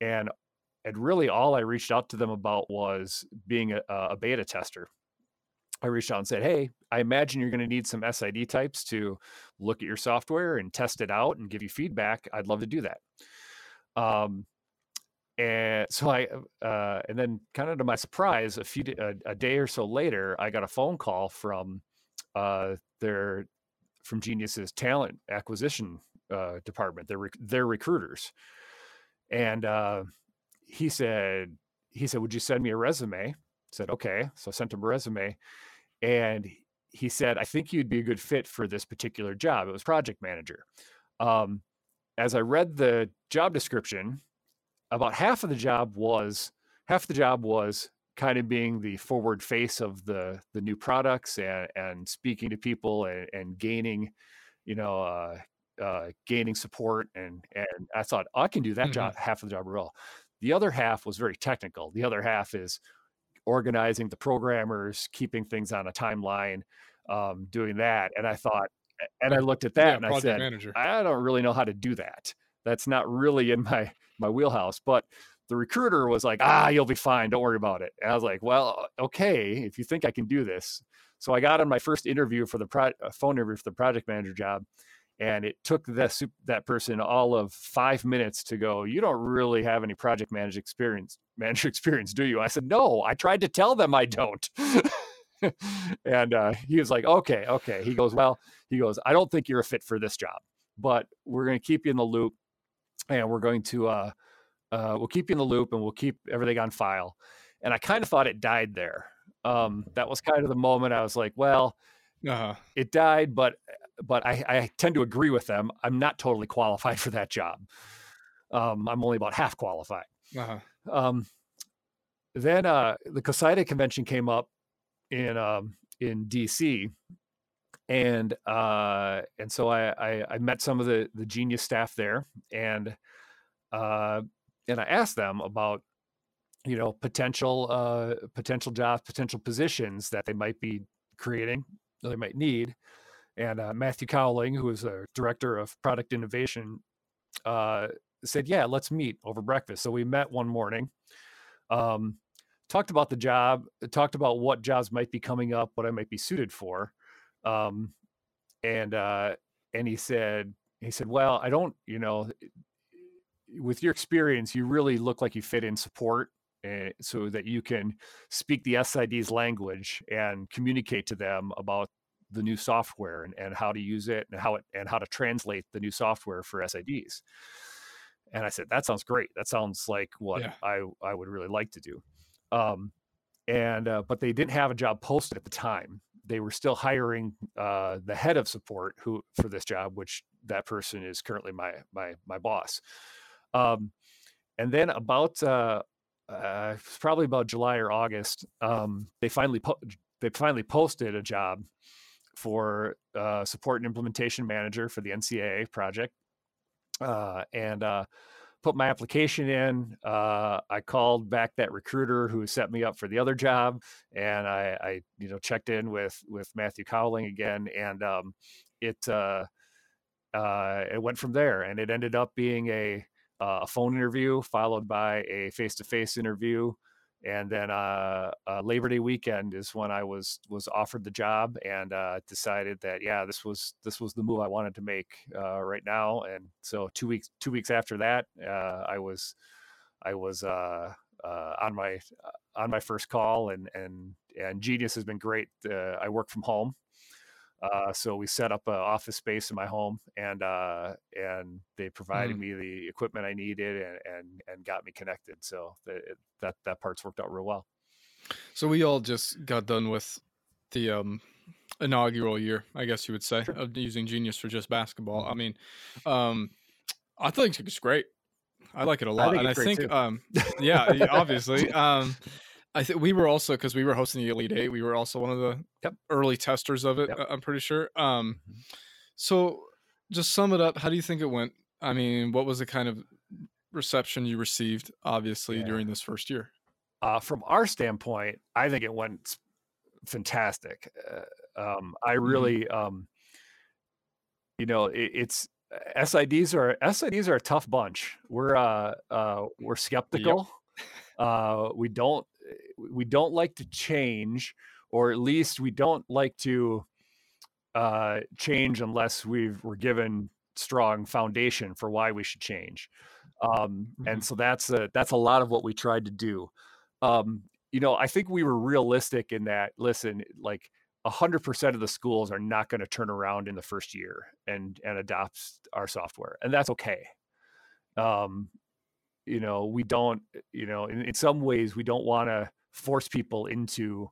and and really all I reached out to them about was being a, a beta tester. I reached out and said, "Hey, I imagine you're going to need some SID types to look at your software and test it out and give you feedback. I'd love to do that." Um, and so I, uh, and then kind of to my surprise, a few a, a, day or so later, I got a phone call from uh, their from Genius's talent acquisition uh, department. Their their recruiters, and uh, he said he said, "Would you send me a resume?" I said, "Okay." So I sent him a resume, and he said, "I think you'd be a good fit for this particular job." It was project manager. Um, as I read the job description, about half of the job was half the job was kind of being the forward face of the the new products and and speaking to people and, and gaining you know uh, uh, gaining support and and I thought I can do that mm-hmm. job half of the job well. The other half was very technical. The other half is organizing the programmers, keeping things on a timeline, um, doing that. And I thought, and I looked at that yeah, and I said, manager. I don't really know how to do that. That's not really in my my wheelhouse. But the recruiter was like, ah, you'll be fine. Don't worry about it. And I was like, well, okay, if you think I can do this. So I got on my first interview for the pro- uh, phone interview for the project manager job. And it took that, that person all of five minutes to go, you don't really have any project manager experience, manager [laughs] experience, do you? I said, no, I tried to tell them I don't. [laughs] and uh, he was like, okay, okay. He goes, well, he goes, I don't think you're a fit for this job, but we're going to keep you in the loop and we're going to uh, uh, we'll keep you in the loop and we'll keep everything on file. And I kind of thought it died there. Um, that was kind of the moment I was like, well, uh-huh. it died, but but I, I tend to agree with them. I'm not totally qualified for that job. Um, I'm only about half qualified. Uh-huh. Um, then uh, the COSIDA convention came up in um, in DC, and uh, and so I, I, I met some of the the genius staff there, and uh, and I asked them about you know potential uh, potential jobs, potential positions that they might be creating, they might need. And uh, Matthew Cowling, who is a director of product innovation, uh, said, "Yeah, let's meet over breakfast." So we met one morning. Um, talked about the job, talked about what jobs might be coming up, what I might be suited for. Um, and uh, and he said, he said, "Well, I don't, you know, with your experience, you really look like you fit in support." Uh, so that you can speak the SID's language and communicate to them about the new software and, and how to use it and how it and how to translate the new software for SIDs. And I said, that sounds great. That sounds like what yeah. I, I would really like to do. Um, and uh, but they didn't have a job posted at the time. They were still hiring uh, the head of support who for this job, which that person is currently my my my boss. Um, and then about uh, uh, probably about July or August, um, they finally po- they finally posted a job for uh, support and implementation manager for the NCAA project, uh, and uh, put my application in. Uh, I called back that recruiter who set me up for the other job, and I, I you know checked in with with Matthew Cowling again, and um, it uh, uh, it went from there, and it ended up being a a phone interview followed by a face to face interview and then uh, uh, Labor Day weekend is when I was was offered the job and uh, decided that yeah this was this was the move I wanted to make uh, right now and so two weeks two weeks after that uh, I was I was uh, on my on my first call and and and Genius has been great I work from home uh, so we set up an office space in my home, and uh, and they provided mm. me the equipment I needed and and, and got me connected. So the, that that part's worked out real well.
So we all just got done with the um, inaugural year, I guess you would say, sure. of using Genius for just basketball. I mean, um, I think it's great. I like it a lot, I and I think, um, [laughs] yeah, obviously, um, I think we were also because we were hosting the Elite Eight. We were also one of the yep. early testers of it. Yep. I'm pretty sure. Um, mm-hmm. so just sum it up. How do you think it went? I mean, what was the kind of reception you received? Obviously, yeah. during this first year.
Uh, from our standpoint, I think it went fantastic. Uh, um, I mm-hmm. really, mm-hmm. um, you know, it, it's SIDs are SIDs are a tough bunch. We're uh, uh, we're skeptical. Yep. [laughs] Uh, we don't we don't like to change, or at least we don't like to uh, change unless we've we're given strong foundation for why we should change. Um, mm-hmm. And so that's a that's a lot of what we tried to do. Um, you know, I think we were realistic in that. Listen, like hundred percent of the schools are not going to turn around in the first year and and adopt our software, and that's okay. Um, you know, we don't. You know, in, in some ways, we don't want to force people into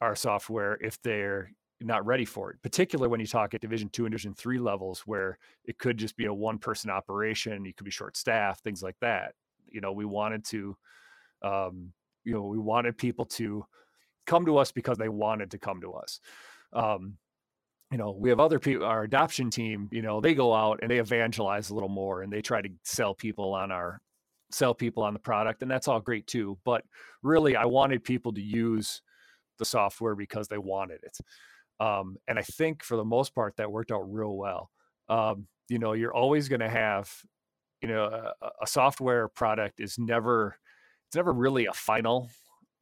our software if they're not ready for it particularly when you talk at division two and division three levels where it could just be a one person operation you could be short staffed things like that. You know we wanted to um, you know we wanted people to come to us because they wanted to come to us. Um, you know we have other people our adoption team you know they go out and they evangelize a little more and they try to sell people on our sell people on the product and that's all great too but really i wanted people to use the software because they wanted it um, and i think for the most part that worked out real well um, you know you're always going to have you know a, a, software product is never it's never really a final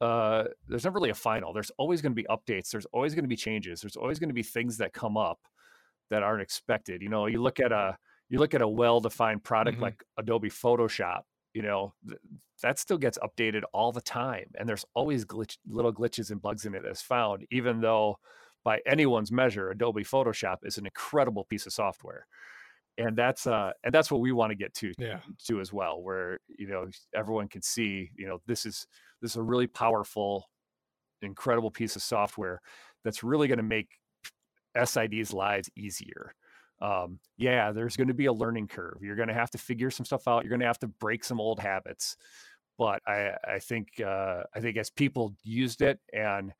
uh, there's never really a final there's always going to be updates there's always going to be changes there's always going to be things that come up that aren't expected you know you look at a you look at a well-defined product mm-hmm. like adobe photoshop you know th- that still gets updated all the time and there's always glitch, little glitches and bugs in it as found even though by anyone's measure adobe photoshop is an incredible piece of software and that's uh and that's what we want to get to yeah. to as well where you know everyone can see you know this is this is a really powerful incredible piece of software that's really going to make SID's lives easier um, yeah, there's going to be a learning curve. You're going to have to figure some stuff out. You're going to have to break some old habits. But I, I think, uh, I think as people used it and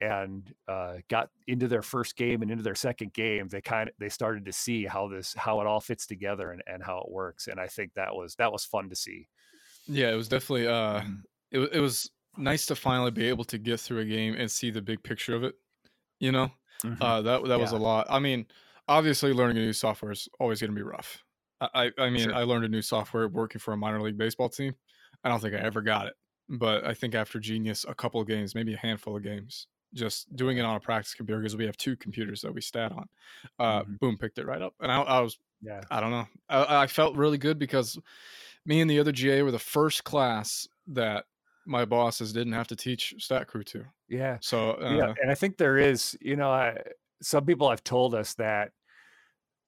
and uh, got into their first game and into their second game, they kind of they started to see how this how it all fits together and, and how it works. And I think that was that was fun to see.
Yeah, it was definitely uh, mm-hmm. it it was nice to finally be able to get through a game and see the big picture of it. You know, mm-hmm. uh, that that yeah. was a lot. I mean obviously learning a new software is always going to be rough I I mean, sure. I learned a new software working for a minor league baseball team. I don't think I ever got it, but I think after Genius, a couple of games, maybe a handful of games, just doing it on a practice computer because we have two computers that we stat on. Uh, mm-hmm. Boom, picked it right up, and I, I was, yeah, I don't know, I, I, felt really good because me and the other GA were the first class that my bosses didn't have to teach stat crew to.
Yeah.
So
uh, yeah, and I think there is, you know, I, some people have told us that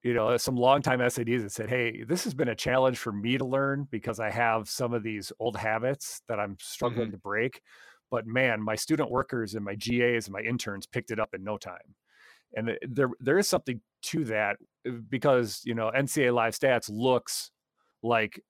you know, some longtime SIDs that said, Hey, this has been a challenge for me to learn because I have some of these old habits that I'm struggling mm-hmm. to break. But man, my student workers and my GAs and my interns picked it up in no time. And there, there is something to that uh, because, you know, NCAA Live Stats looks like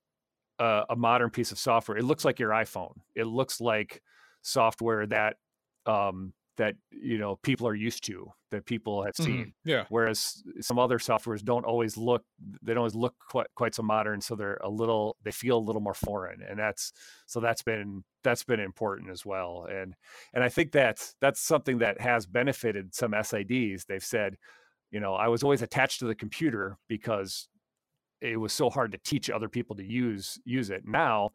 a, a modern piece of software. It looks like your iPhone. It looks like software that um, that you know people are used to that people have seen.
Mm-hmm. yeah.
Whereas some other softwares don't always look they don't always look quite, quite so modern so they're a little they feel a little more foreign and that's so that's been that's been important as well and and i think that's that's something that has benefited some sids they've said you know i was always attached to the computer because it was so hard to teach other people to use use it. Now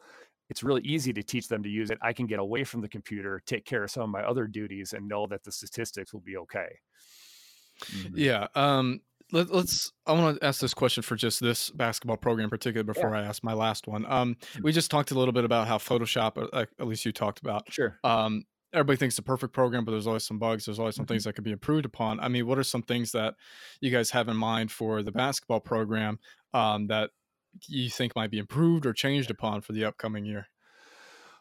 it's really easy to teach them to use it. I can get away from the computer, take care of some of my other duties, and know that the statistics will be okay.
Mm-hmm. Yeah. Um, let, us I want to ask this question for just this basketball program in particular before yeah. I ask my last one. Um, mm-hmm. we just talked a little bit about how Photoshop, uh, at least you talked about.
Sure.
Um, everybody thinks it's a perfect program, but there's always some bugs. There's always some mm-hmm. things that could be improved upon. I mean, what are some things that you guys have in mind for the basketball program um, that you think might be improved or changed upon for the upcoming year?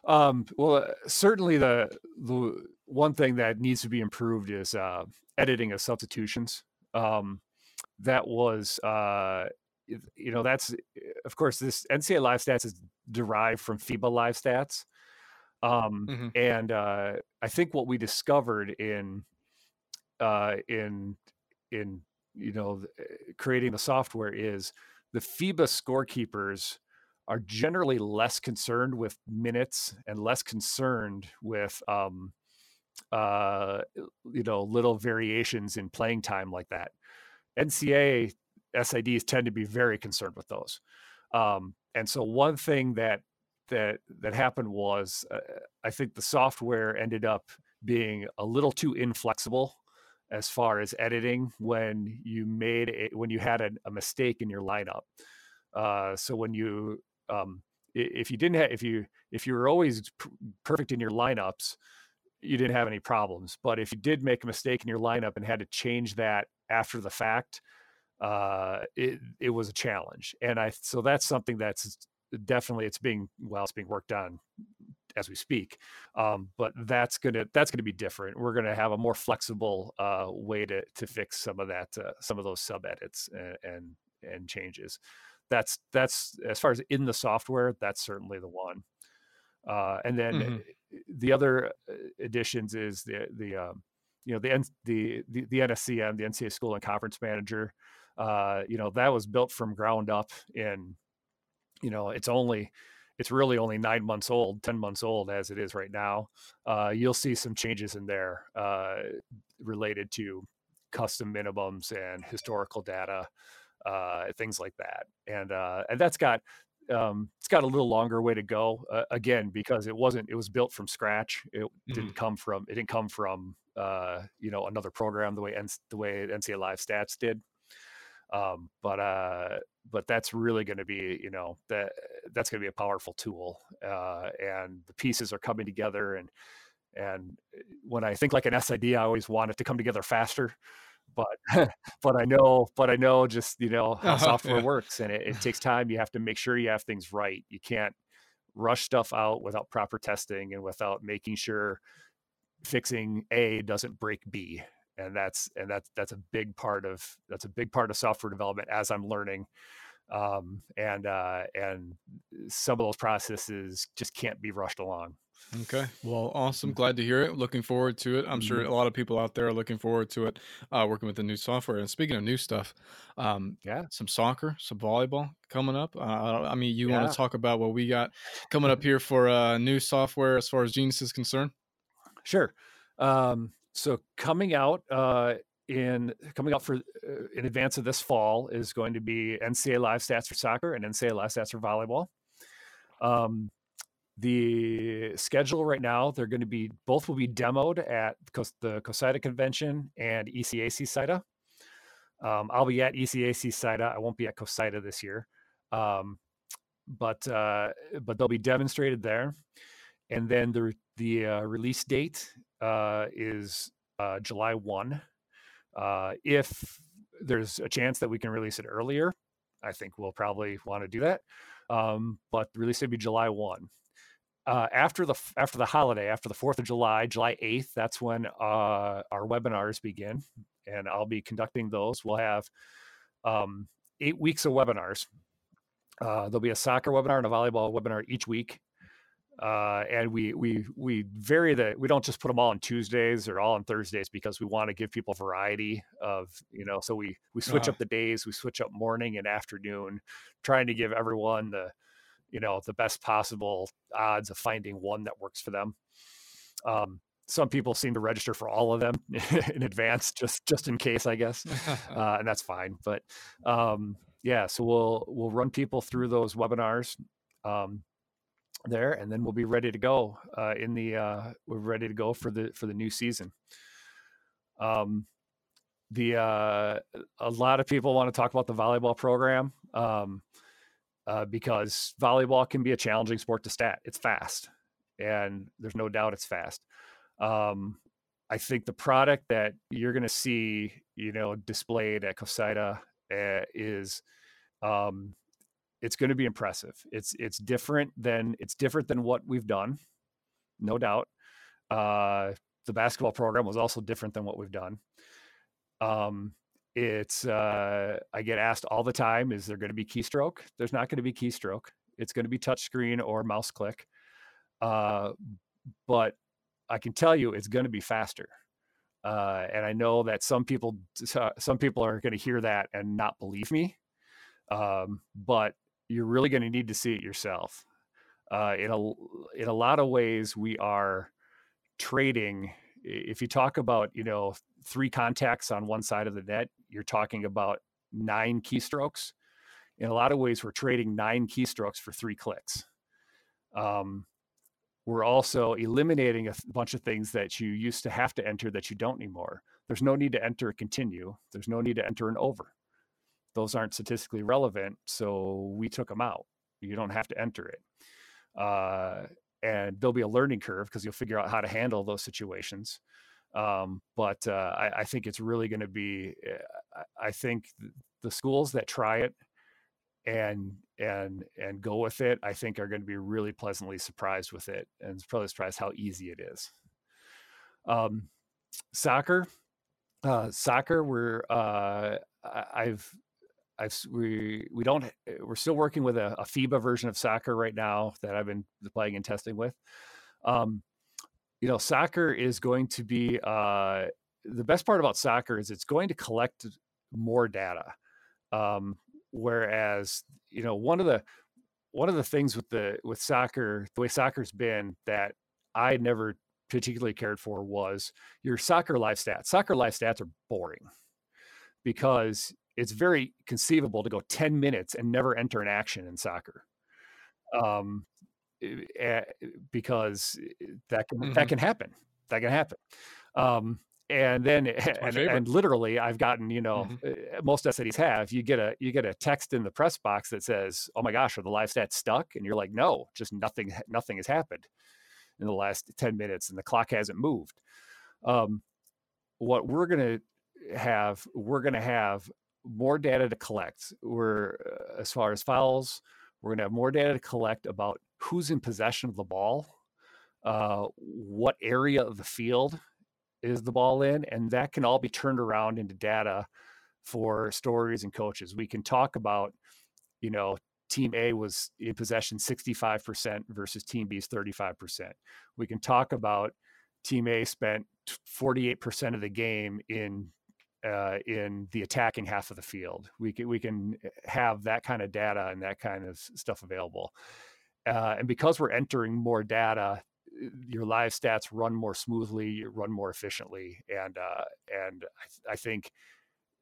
Um, well, uh, certainly the the one thing that needs to be improved is uh, editing of substitutions. Um, that was, uh, you know, that's of course this NCAA Live Stats is derived from FIBA Live Stats, um, mm-hmm. and uh, I think what we discovered in uh, in in you know creating the software is the FIBA scorekeepers are generally less concerned with minutes and less concerned with um, uh, you know little variations in playing time like that. NCAA SIDs tend to be very concerned with those. Um, and so one thing that that that happened was uh, I think the software ended up being a little too inflexible as far as editing when you made a, when you had a, a mistake in your lineup. Uh, so when you um, if you didn't have if you if you were always perfect in your lineups, you didn't have any problems. But if you did make a mistake in your lineup and had to change that after the fact, uh, it it was a challenge. And I so that's something that's definitely it's being well it's being worked on as we speak. Um, but that's gonna that's gonna be different. We're gonna have a more flexible uh, way to to fix some of that uh, some of those sub edits and, and and changes. That's that's as far as in the software, that's certainly the one. Uh, and then mm-hmm. the other uh, additions is the the um, you know the the the, the NSCM, the NCAA School and Conference Manager. Uh, you know that was built from ground up in you know it's only it's really only nine months old, 10 months old as it is right now. Uh, you'll see some changes in there uh, related to custom minimums and historical data, uh, things like that. And, uh, and that's got, um, it's got a little longer way to go uh, again, because it wasn't, it was built from scratch. It mm-hmm. didn't come from, it didn't come from, uh, you know, another program the way, the way NCAA live stats did. Um, but uh, but that's really going to be you know that that's going to be a powerful tool, uh, and the pieces are coming together. And and eh, when I think like an SID, I always want it to come together faster. But [laughs] but I know but I know just you know how uh-huh, software yeah. works, and it, it takes time. You have to make sure you have things right. You can't rush stuff out without proper testing and without making sure fixing A doesn't break B and that's and that's that's a big part of that's a big part of software development as I'm learning. Um, and uh, and some of those processes just can't be rushed along.
Okay. Well, awesome. [laughs] Glad to hear it. Looking forward to it. I'm sure mm-hmm. a lot of people out there are looking forward to it, uh, working with the new software. And speaking of new stuff, um,
yeah,
some soccer, some volleyball coming up. Uh, I mean, you yeah. want to talk about what we got coming up [laughs] here for uh, new software as far as Genius is concerned?
Sure. Um, so coming out uh, in coming up for uh, in advance of this fall is going to be NCAA live stats for soccer and NCAA live stats for volleyball. Um, the schedule right now, they're going to be both will be demoed at the COSIDA convention and ECAC SIDA. Um, I'll be at ECAC SIDA. I won't be at COSIDA this year, um, but uh, but they'll be demonstrated there. And then the the uh, release date uh, is uh, July one. Uh, if there's a chance that we can release it earlier, I think we'll probably want to do that. Um, but release will be July one uh, after the after the holiday, after the Fourth of July, July eighth, that's when uh, our webinars begin, and I'll be conducting those. We'll have um, eight weeks of webinars. Uh, there'll be a soccer webinar and a volleyball webinar each week, uh, and we we we vary the. We don't just put them all on Tuesdays or all on Thursdays because we want to give people variety of you know. So we we switch uh-huh. up the days. We switch up morning and afternoon, trying to give everyone the you know the best possible odds of finding one that works for them um, some people seem to register for all of them [laughs] in advance just just in case i guess [laughs] uh, and that's fine but um, yeah so we'll we'll run people through those webinars um, there and then we'll be ready to go uh, in the uh, we're ready to go for the for the new season um, the uh, a lot of people want to talk about the volleyball program um, uh, because volleyball can be a challenging sport to stat. It's fast, and there's no doubt it's fast. Um, I think the product that you're going to see, you know, displayed at COSIDA uh, is, um, it's going to be impressive. It's it's different than it's different than what we've done, no doubt. Uh, the basketball program was also different than what we've done. Um, it's uh, I get asked all the time, is there going to be keystroke? There's not going to be keystroke. It's going to be touchscreen or mouse click. Uh, but I can tell you it's going to be faster. Uh, and I know that some people some people are going to hear that and not believe me. Um, but you're really going to need to see it yourself. Uh, in a in a lot of ways, we are trading if you talk about you know three contacts on one side of the net you're talking about nine keystrokes. In a lot of ways we're trading nine keystrokes for three clicks. Um, we're also eliminating a bunch of things that you used to have to enter that you don't anymore. There's no need to enter a continue. There's no need to enter an over those aren't statistically relevant so we took them out you don't have to enter it uh, and there'll be a learning curve because you'll figure out how to handle those situations. Um, but uh, I, I, think it's really going to be. Eh, I think the schools that try it and and and go with it, I think are going to be really pleasantly surprised with it, and probably surprised how easy it is. Um, soccer, uh, soccer. We're uh, I've I've we we don't eh, we're still working with a, a, FIBA version of soccer right now that I've been playing and testing with. Um, you know, soccer is going to be uh, the best part about soccer is it's going to collect more data. Um, whereas you know one of the one of the things with the with soccer the way soccer's been that I never particularly cared for was your soccer live stats. Soccer live stats are boring because it's very conceivable to go 10 minutes and never enter an action in soccer. Um, uh, because that can, mm-hmm. that can happen. That can happen. Um, and then [laughs] and, and, literally I've gotten, you know, mm-hmm. most SIDs have, you get a you get a text in the press box that says, "Oh my gosh, are the live stats stuck?" And you're like, "No, just nothing nothing has happened in the last 10 minutes and the clock hasn't moved." Um, what we're going to have, we're going to have more data to collect. We're uh, as far as fouls, we're going to have more data to collect about who's in possession of the ball, uh, what area of the field is the ball in, and that can all be turned around into data for stories and coaches. We can talk about, you know, team A was in possession 65% versus team B's 35%. We can talk about team A spent 48% of the game in uh, in the attacking half of the field. We can we can eh, have that kind of data and that kind of stuff available. Uh, and because we're entering more data, your live stats run more smoothly, run more efficiently, and uh, and I, I think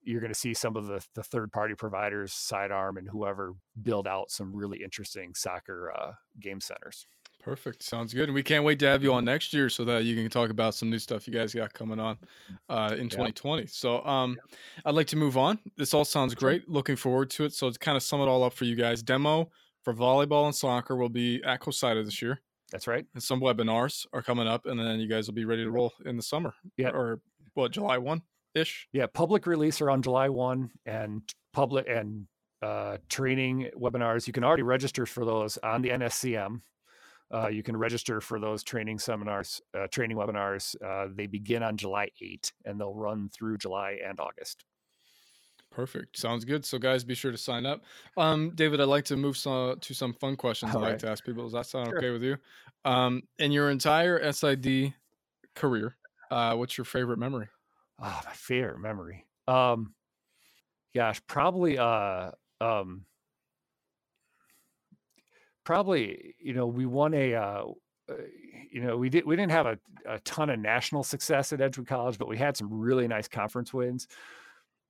you're going to see some of the, the third party providers, Sidearm and whoever, build out some really interesting soccer uh, game centers.
Perfect. Sounds good. And we can't wait to have you on next year so that you can talk about some new stuff you guys got coming on uh, in 2020. Yeah. So um. I'd like to move on. This all sounds great. Looking forward to it. So to kind of sum it all up for you guys, demo for volleyball and soccer will be at COSIDA this year.
That's right.
And some webinars are coming up, and then you guys will be ready to roll in the summer.
Yeah.
Or what, July 1 ish?
Yeah. Public release are on July 1 and public and uh, training webinars. You can already register for those on the NSCM. Uh, you can register for those training seminars, uh, training webinars. Uh, they begin on July 8 and they'll run through July and August.
Perfect. Sounds good. So, guys, be sure to sign up. Um, David, I'd like to move some, to some fun questions All I'd right. like to ask people. Does that sound sure. okay with you? Um, in your entire SID career, uh, what's your favorite memory?
Oh, my favorite memory. Um, gosh, probably uh, um, probably you know we won a uh, uh, you know we did we didn't have a, a ton of national success at Edgewood College, but we had some really nice conference wins.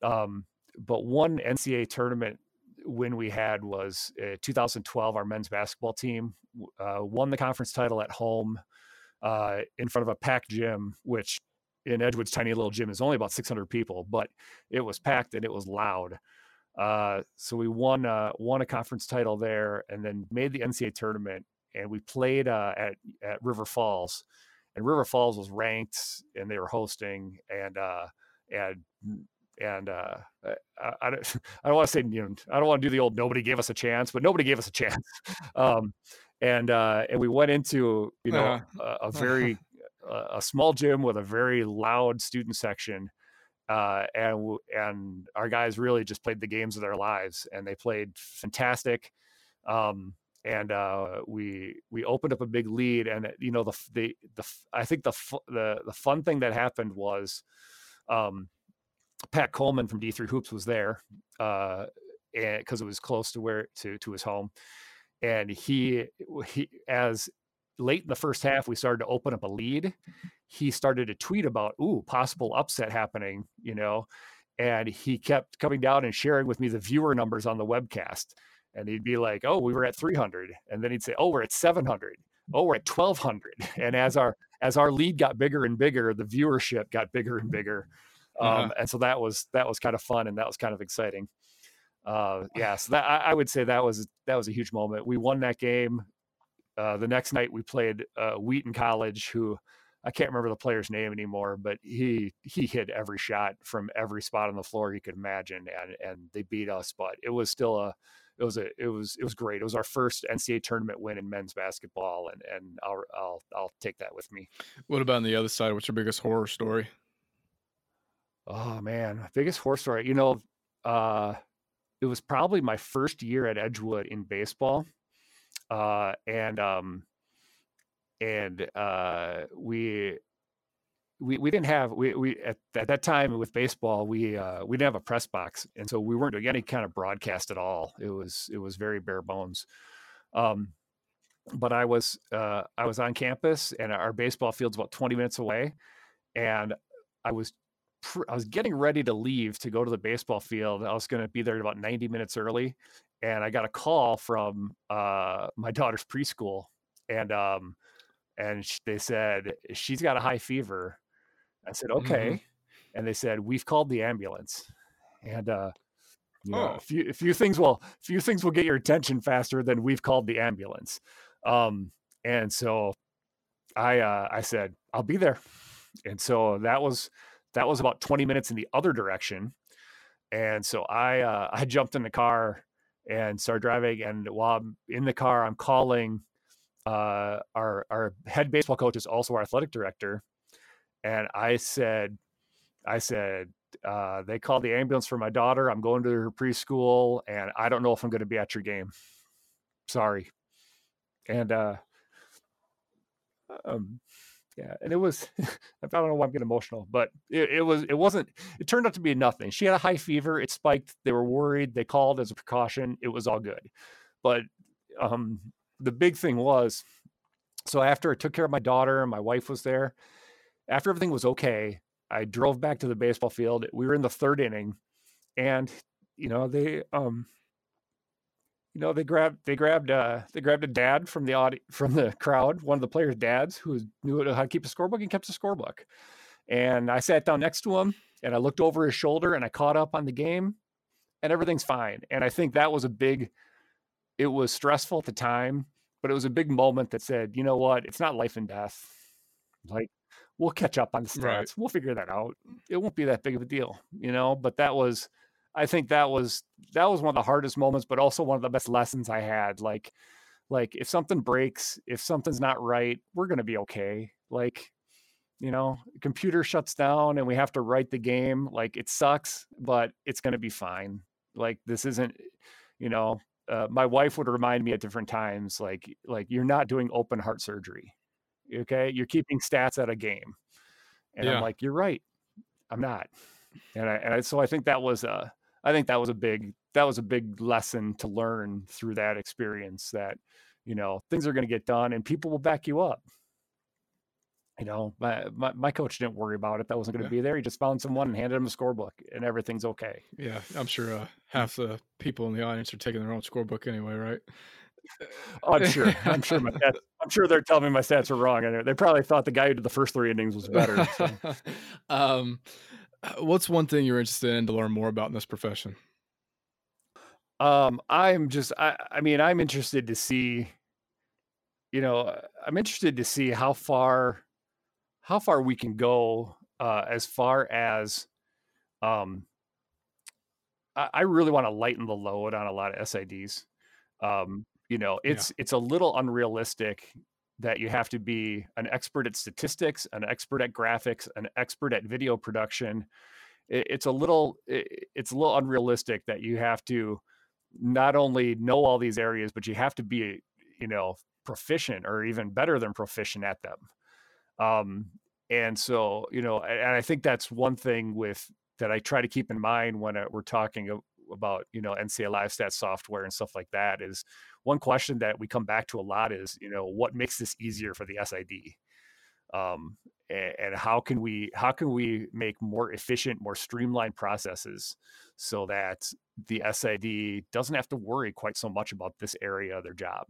Um, but one NCAA tournament win we had was uh, 2012. Our men's basketball team uh, won the conference title at home uh, in front of a packed gym, which in Edgewood's tiny little gym is only about 600 people, but it was packed and it was loud. Uh, so we won uh, won a conference title there, and then made the NCAA tournament. And we played uh, at at River Falls, and River Falls was ranked, and they were hosting, and uh, and and uh, I, I, don't, I don't [laughs] want to say you know I don't want to do the old nobody gave us a chance, but nobody gave us a chance. [laughs] Um, and uh, and we went into you know uh-huh. a, a, [laughs] very a small gym with a very loud student section, uh, and and our guys really just played the games of their lives, and they played fantastic. Um, and uh, we we opened up a big lead, and you know the the the I think the the the fun thing that happened was, um, Pat Coleman from D3 Hoops was there, uh, and because it was close to where to to his home, and he he as late in the first half we started to open up a lead he started to tweet about, ooh, possible upset happening, you know, and he kept coming down and sharing with me the viewer numbers on the webcast. And he'd be like, oh, we were at 300. And then he'd say, oh, we're at 700. Oh, we're at 1200. [laughs] And as our, as our lead got bigger and bigger, the viewership got bigger and bigger. Uh-huh. Um, and so that was, that was kind of fun and that was kind of exciting. Uh, yeah, so that I, I, would say that was that was a huge moment. We won that game. Uh, the next night we played uh, Wheaton College, who I can't remember the player's name anymore, but he he hit every shot from every spot on the floor he could imagine, and and they beat us. But it was still a it was a it was it was great. It was our first NCAA tournament win in men's basketball, and and I'll I'll I'll take that with me.
What about on the other side? What's your biggest horror story?
Oh man, biggest horror story. You know, uh, it was probably my first year at Edgewood in baseball, uh, and um, and uh, we we we didn't have we we at, at that time with baseball we uh, we didn't have a press box, and so we weren't doing any kind of broadcast at all. It was it was very bare bones. Um, but I was uh, I was on campus, and our baseball field's about twenty minutes away, and I was pr- I was getting ready to leave to go to the baseball field. I was going to be there about ninety minutes early, and I got a call from uh, my [laughs] daughter's preschool, and um, and they said she's got a high fever. I said okay, mm-hmm. and they said we've called the ambulance, and uh, you know, oh. a few a few things will a few things will get your attention faster than we've called the ambulance. Um, and so I uh, I said I'll be there, and so that was that was about 20 minutes in the other direction, and so I uh, I jumped in the car and started driving, and while I'm in the car, I'm calling uh, our our head baseball coach is also our athletic director, and I said, I said uh, they called the ambulance for my daughter. I'm going to her preschool, and I don't know if I'm going to be at your game. Sorry, and uh, um, yeah, and it was [laughs] I don't know why I'm getting emotional, but it, it, was it wasn't it turned out to be nothing. She had a high fever, it spiked, they were worried, they called as a precaution, it was all good. But um the big thing was So after I took care of my daughter and my wife was there, after everything was okay, I drove back to the baseball field. We were in the third inning, and you know they um you know they grabbed they grabbed uh they grabbed a dad from the audi- from the crowd one of the players dads who knew how to keep a scorebook and kept a scorebook and i sat down next to him and i looked over his shoulder and i caught up on the game and everything's fine and i think that was a big it was stressful at the time but it was a big moment that said you know what it's not life and death like we'll catch up on the stats
Right.
we'll figure that out it won't be that big of a deal you know but that was I think that was that was one of the hardest moments, but also one of the best lessons I had. Like, like if something breaks, if something's not right, we're gonna be okay. Like, you know, computer shuts down and we have to write the game. Like it sucks, but it's gonna be fine. Like this isn't, you know, uh, my wife would remind me at different times, like, like you're not doing open heart surgery. Okay, you're keeping stats at a game, and
Yeah.
I'm like, you're right, I'm not. And I, and I, so I think that was a, I think that was a big that was a big lesson to learn through that experience that you know things are going to get done and people will back you up. You know, my, my my coach didn't worry about it. That wasn't going to
Yeah.
be there. He just found someone and handed him a scorebook, and everything's okay.
Yeah, I'm sure uh, [laughs] half the people in the audience are taking their own scorebook anyway, right?
Oh, I'm sure. [laughs] I'm sure my stats, I'm sure they're telling me my stats are wrong. And they probably thought the guy who did the first three innings was better. So. [laughs]
um, what's one thing you're interested in to learn more about in this profession?
Um, I'm just, I, I mean, I'm interested to see, you know, I'm interested to see how far, how far we can go, uh, as far as, um, I, I really want to lighten the load on a lot of SIDs. Um, you know,
Yeah.
it's, it's a little unrealistic that you have to be an expert at statistics, an expert at graphics, an expert at video production. It, it's a little, it, it's a little unrealistic that you have to, not only know all these areas, but you have to be, you know, proficient or even better than proficient at them. Um, and so, you know, and I think that's one thing with that I try to keep in mind when uh, we're talking about, you know, NCAA stat software and stuff like that is one question that we come back to a lot is, you know, what makes this easier for the SID? Um, and how can we how can we make more efficient, more streamlined processes so that the SID doesn't have to worry quite so much about this area of their job.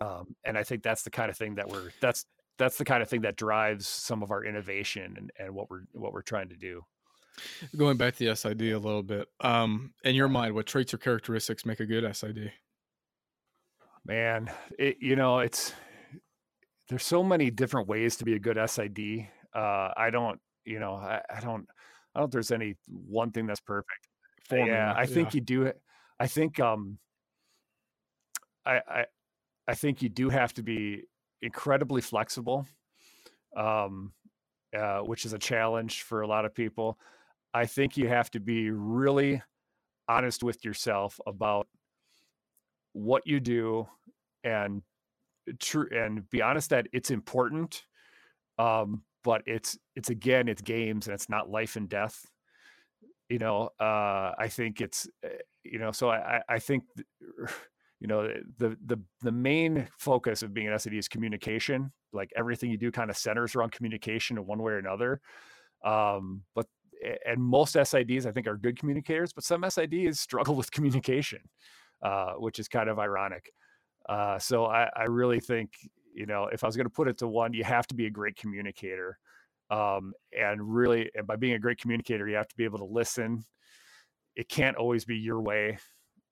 Um, and I think that's the kind of thing that we're that's that's the kind of thing that drives some of our innovation and, and what we're what we're trying to do.
Going back to the SID a little bit, um, in your mind, what traits or characteristics make a good SID?
Man, it, you know, it's there's so many different ways to be a good SID. Uh, I don't, you know, I, I don't, I don't. think There's any one thing that's perfect.
Formula,
yeah, I think you do. it. I think, um, I, I, I think you do have to be incredibly flexible, um, uh, which is a challenge for a lot of people. I think you have to be really honest with yourself about what you do and true and be honest that it's important um but it's it's again it's games and it's not life and death you know uh i think it's uh, you know so i I- think th- you know the the the main focus of being an SID is communication like everything you do kind of centers around communication in one way or another um but and most SIDs I think are good communicators but some SIDs struggle [laughs] with communication uh which is kind of ironic uh so I I really think you know if I was going to put it to one you have to be a great communicator um and really and by being a great communicator you have to be able to listen. It can't always be your way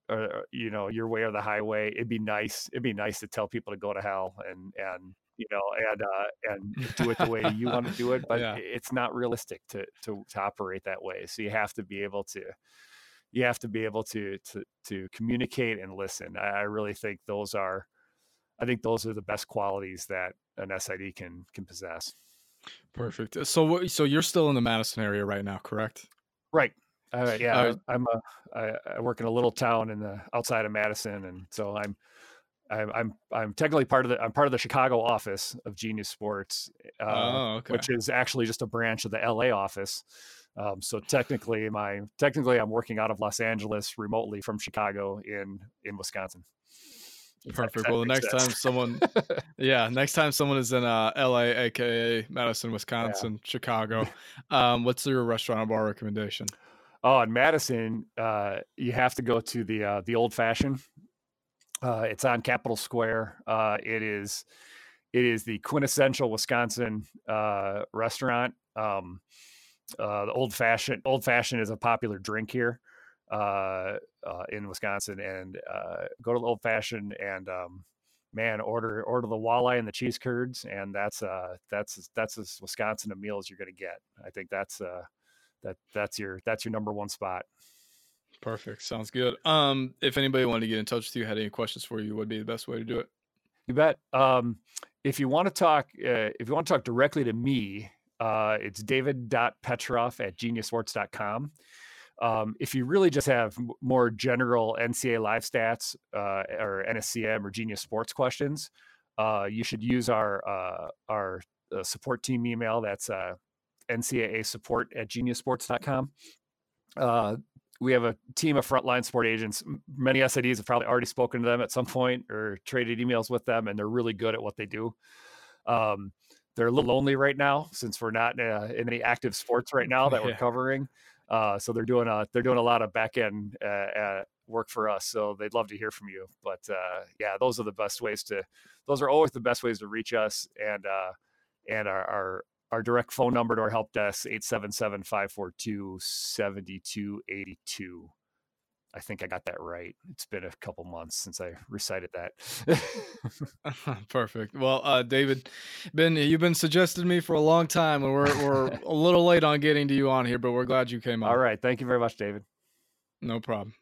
or or, you know your way or the highway it'd be nice it'd be nice to tell people to go to hell and and you know and uh and do it the way you want to do it [laughs] but
Yeah.
it's not realistic to, to to operate that way so you have to be able to you have to be able to to to communicate and listen i, I really think those are i think those are the best qualities that an sid can can possess
Perfect. So, what, so you're still in the Madison area right now, correct?
Right. Uh, yeah,
Uh,
I'm a, I, I work in a little town in the outside of Madison, and so I'm, I'm, I'm, I'm technically part of the, I'm part of the Chicago office of Genius Sports, uh,
oh, okay.
which is actually just a branch of the LA office. Um, so technically, my technically, I'm working out of Los Angeles remotely from Chicago in in Wisconsin.
Perfect. Well, the next sense. time someone, [laughs] yeah, next time someone is in uh, L.A., aka Madison, Wisconsin, yeah. Chicago, um, what's your restaurant or bar recommendation?
Oh, in Madison, uh, you have to go to the uh, the Old Fashioned. Uh, it's on Capitol Square. Uh, it is it is the quintessential Wisconsin uh, restaurant. Um, uh, the old fashioned old fashioned is a popular drink here in Wisconsin, and go to the old fashioned and um, man, order order the walleye and the cheese curds, and that's uh that's that's as Wisconsin a meal as you're gonna get. I think that's uh that that's your that's your number one spot.
Perfect. Sounds good. Um, if anybody wanted to get in touch with you, had any questions for you, what would be the best way to do it?
You bet. Um, if you want to talk, uh, if you want to talk directly to me, uh, it's david.petroff at geniussports.com. Um, if you really just have more general NCAA live stats uh, or NSCM or Genius Sports questions, uh, you should use our uh, our uh, support team email. That's uh, NCAA support at geniussports.com. Uh, we have a team of frontline sport agents. Many SIDs have probably already spoken to them at some point or traded emails with them, and they're really good at what they do. Um, they're a little lonely right now since we're not in, in any active sports right now that we're covering. Uh, so they're doing a they're doing a lot of back end uh, uh, work for us. So they'd love to hear from you. But uh, yeah, those are the best ways to. Those are always the best ways to reach us. And uh, and our, our our direct phone number to our help desk 877-542-7282 i think i got that right. It's been a couple months since i recited that. [laughs] [laughs]
Perfect. Well uh, david ben you've been suggesting me for a long time and we're, we're [laughs] a little late on getting to you on here but we're glad you came on.
All right. Thank you very much david.
No problem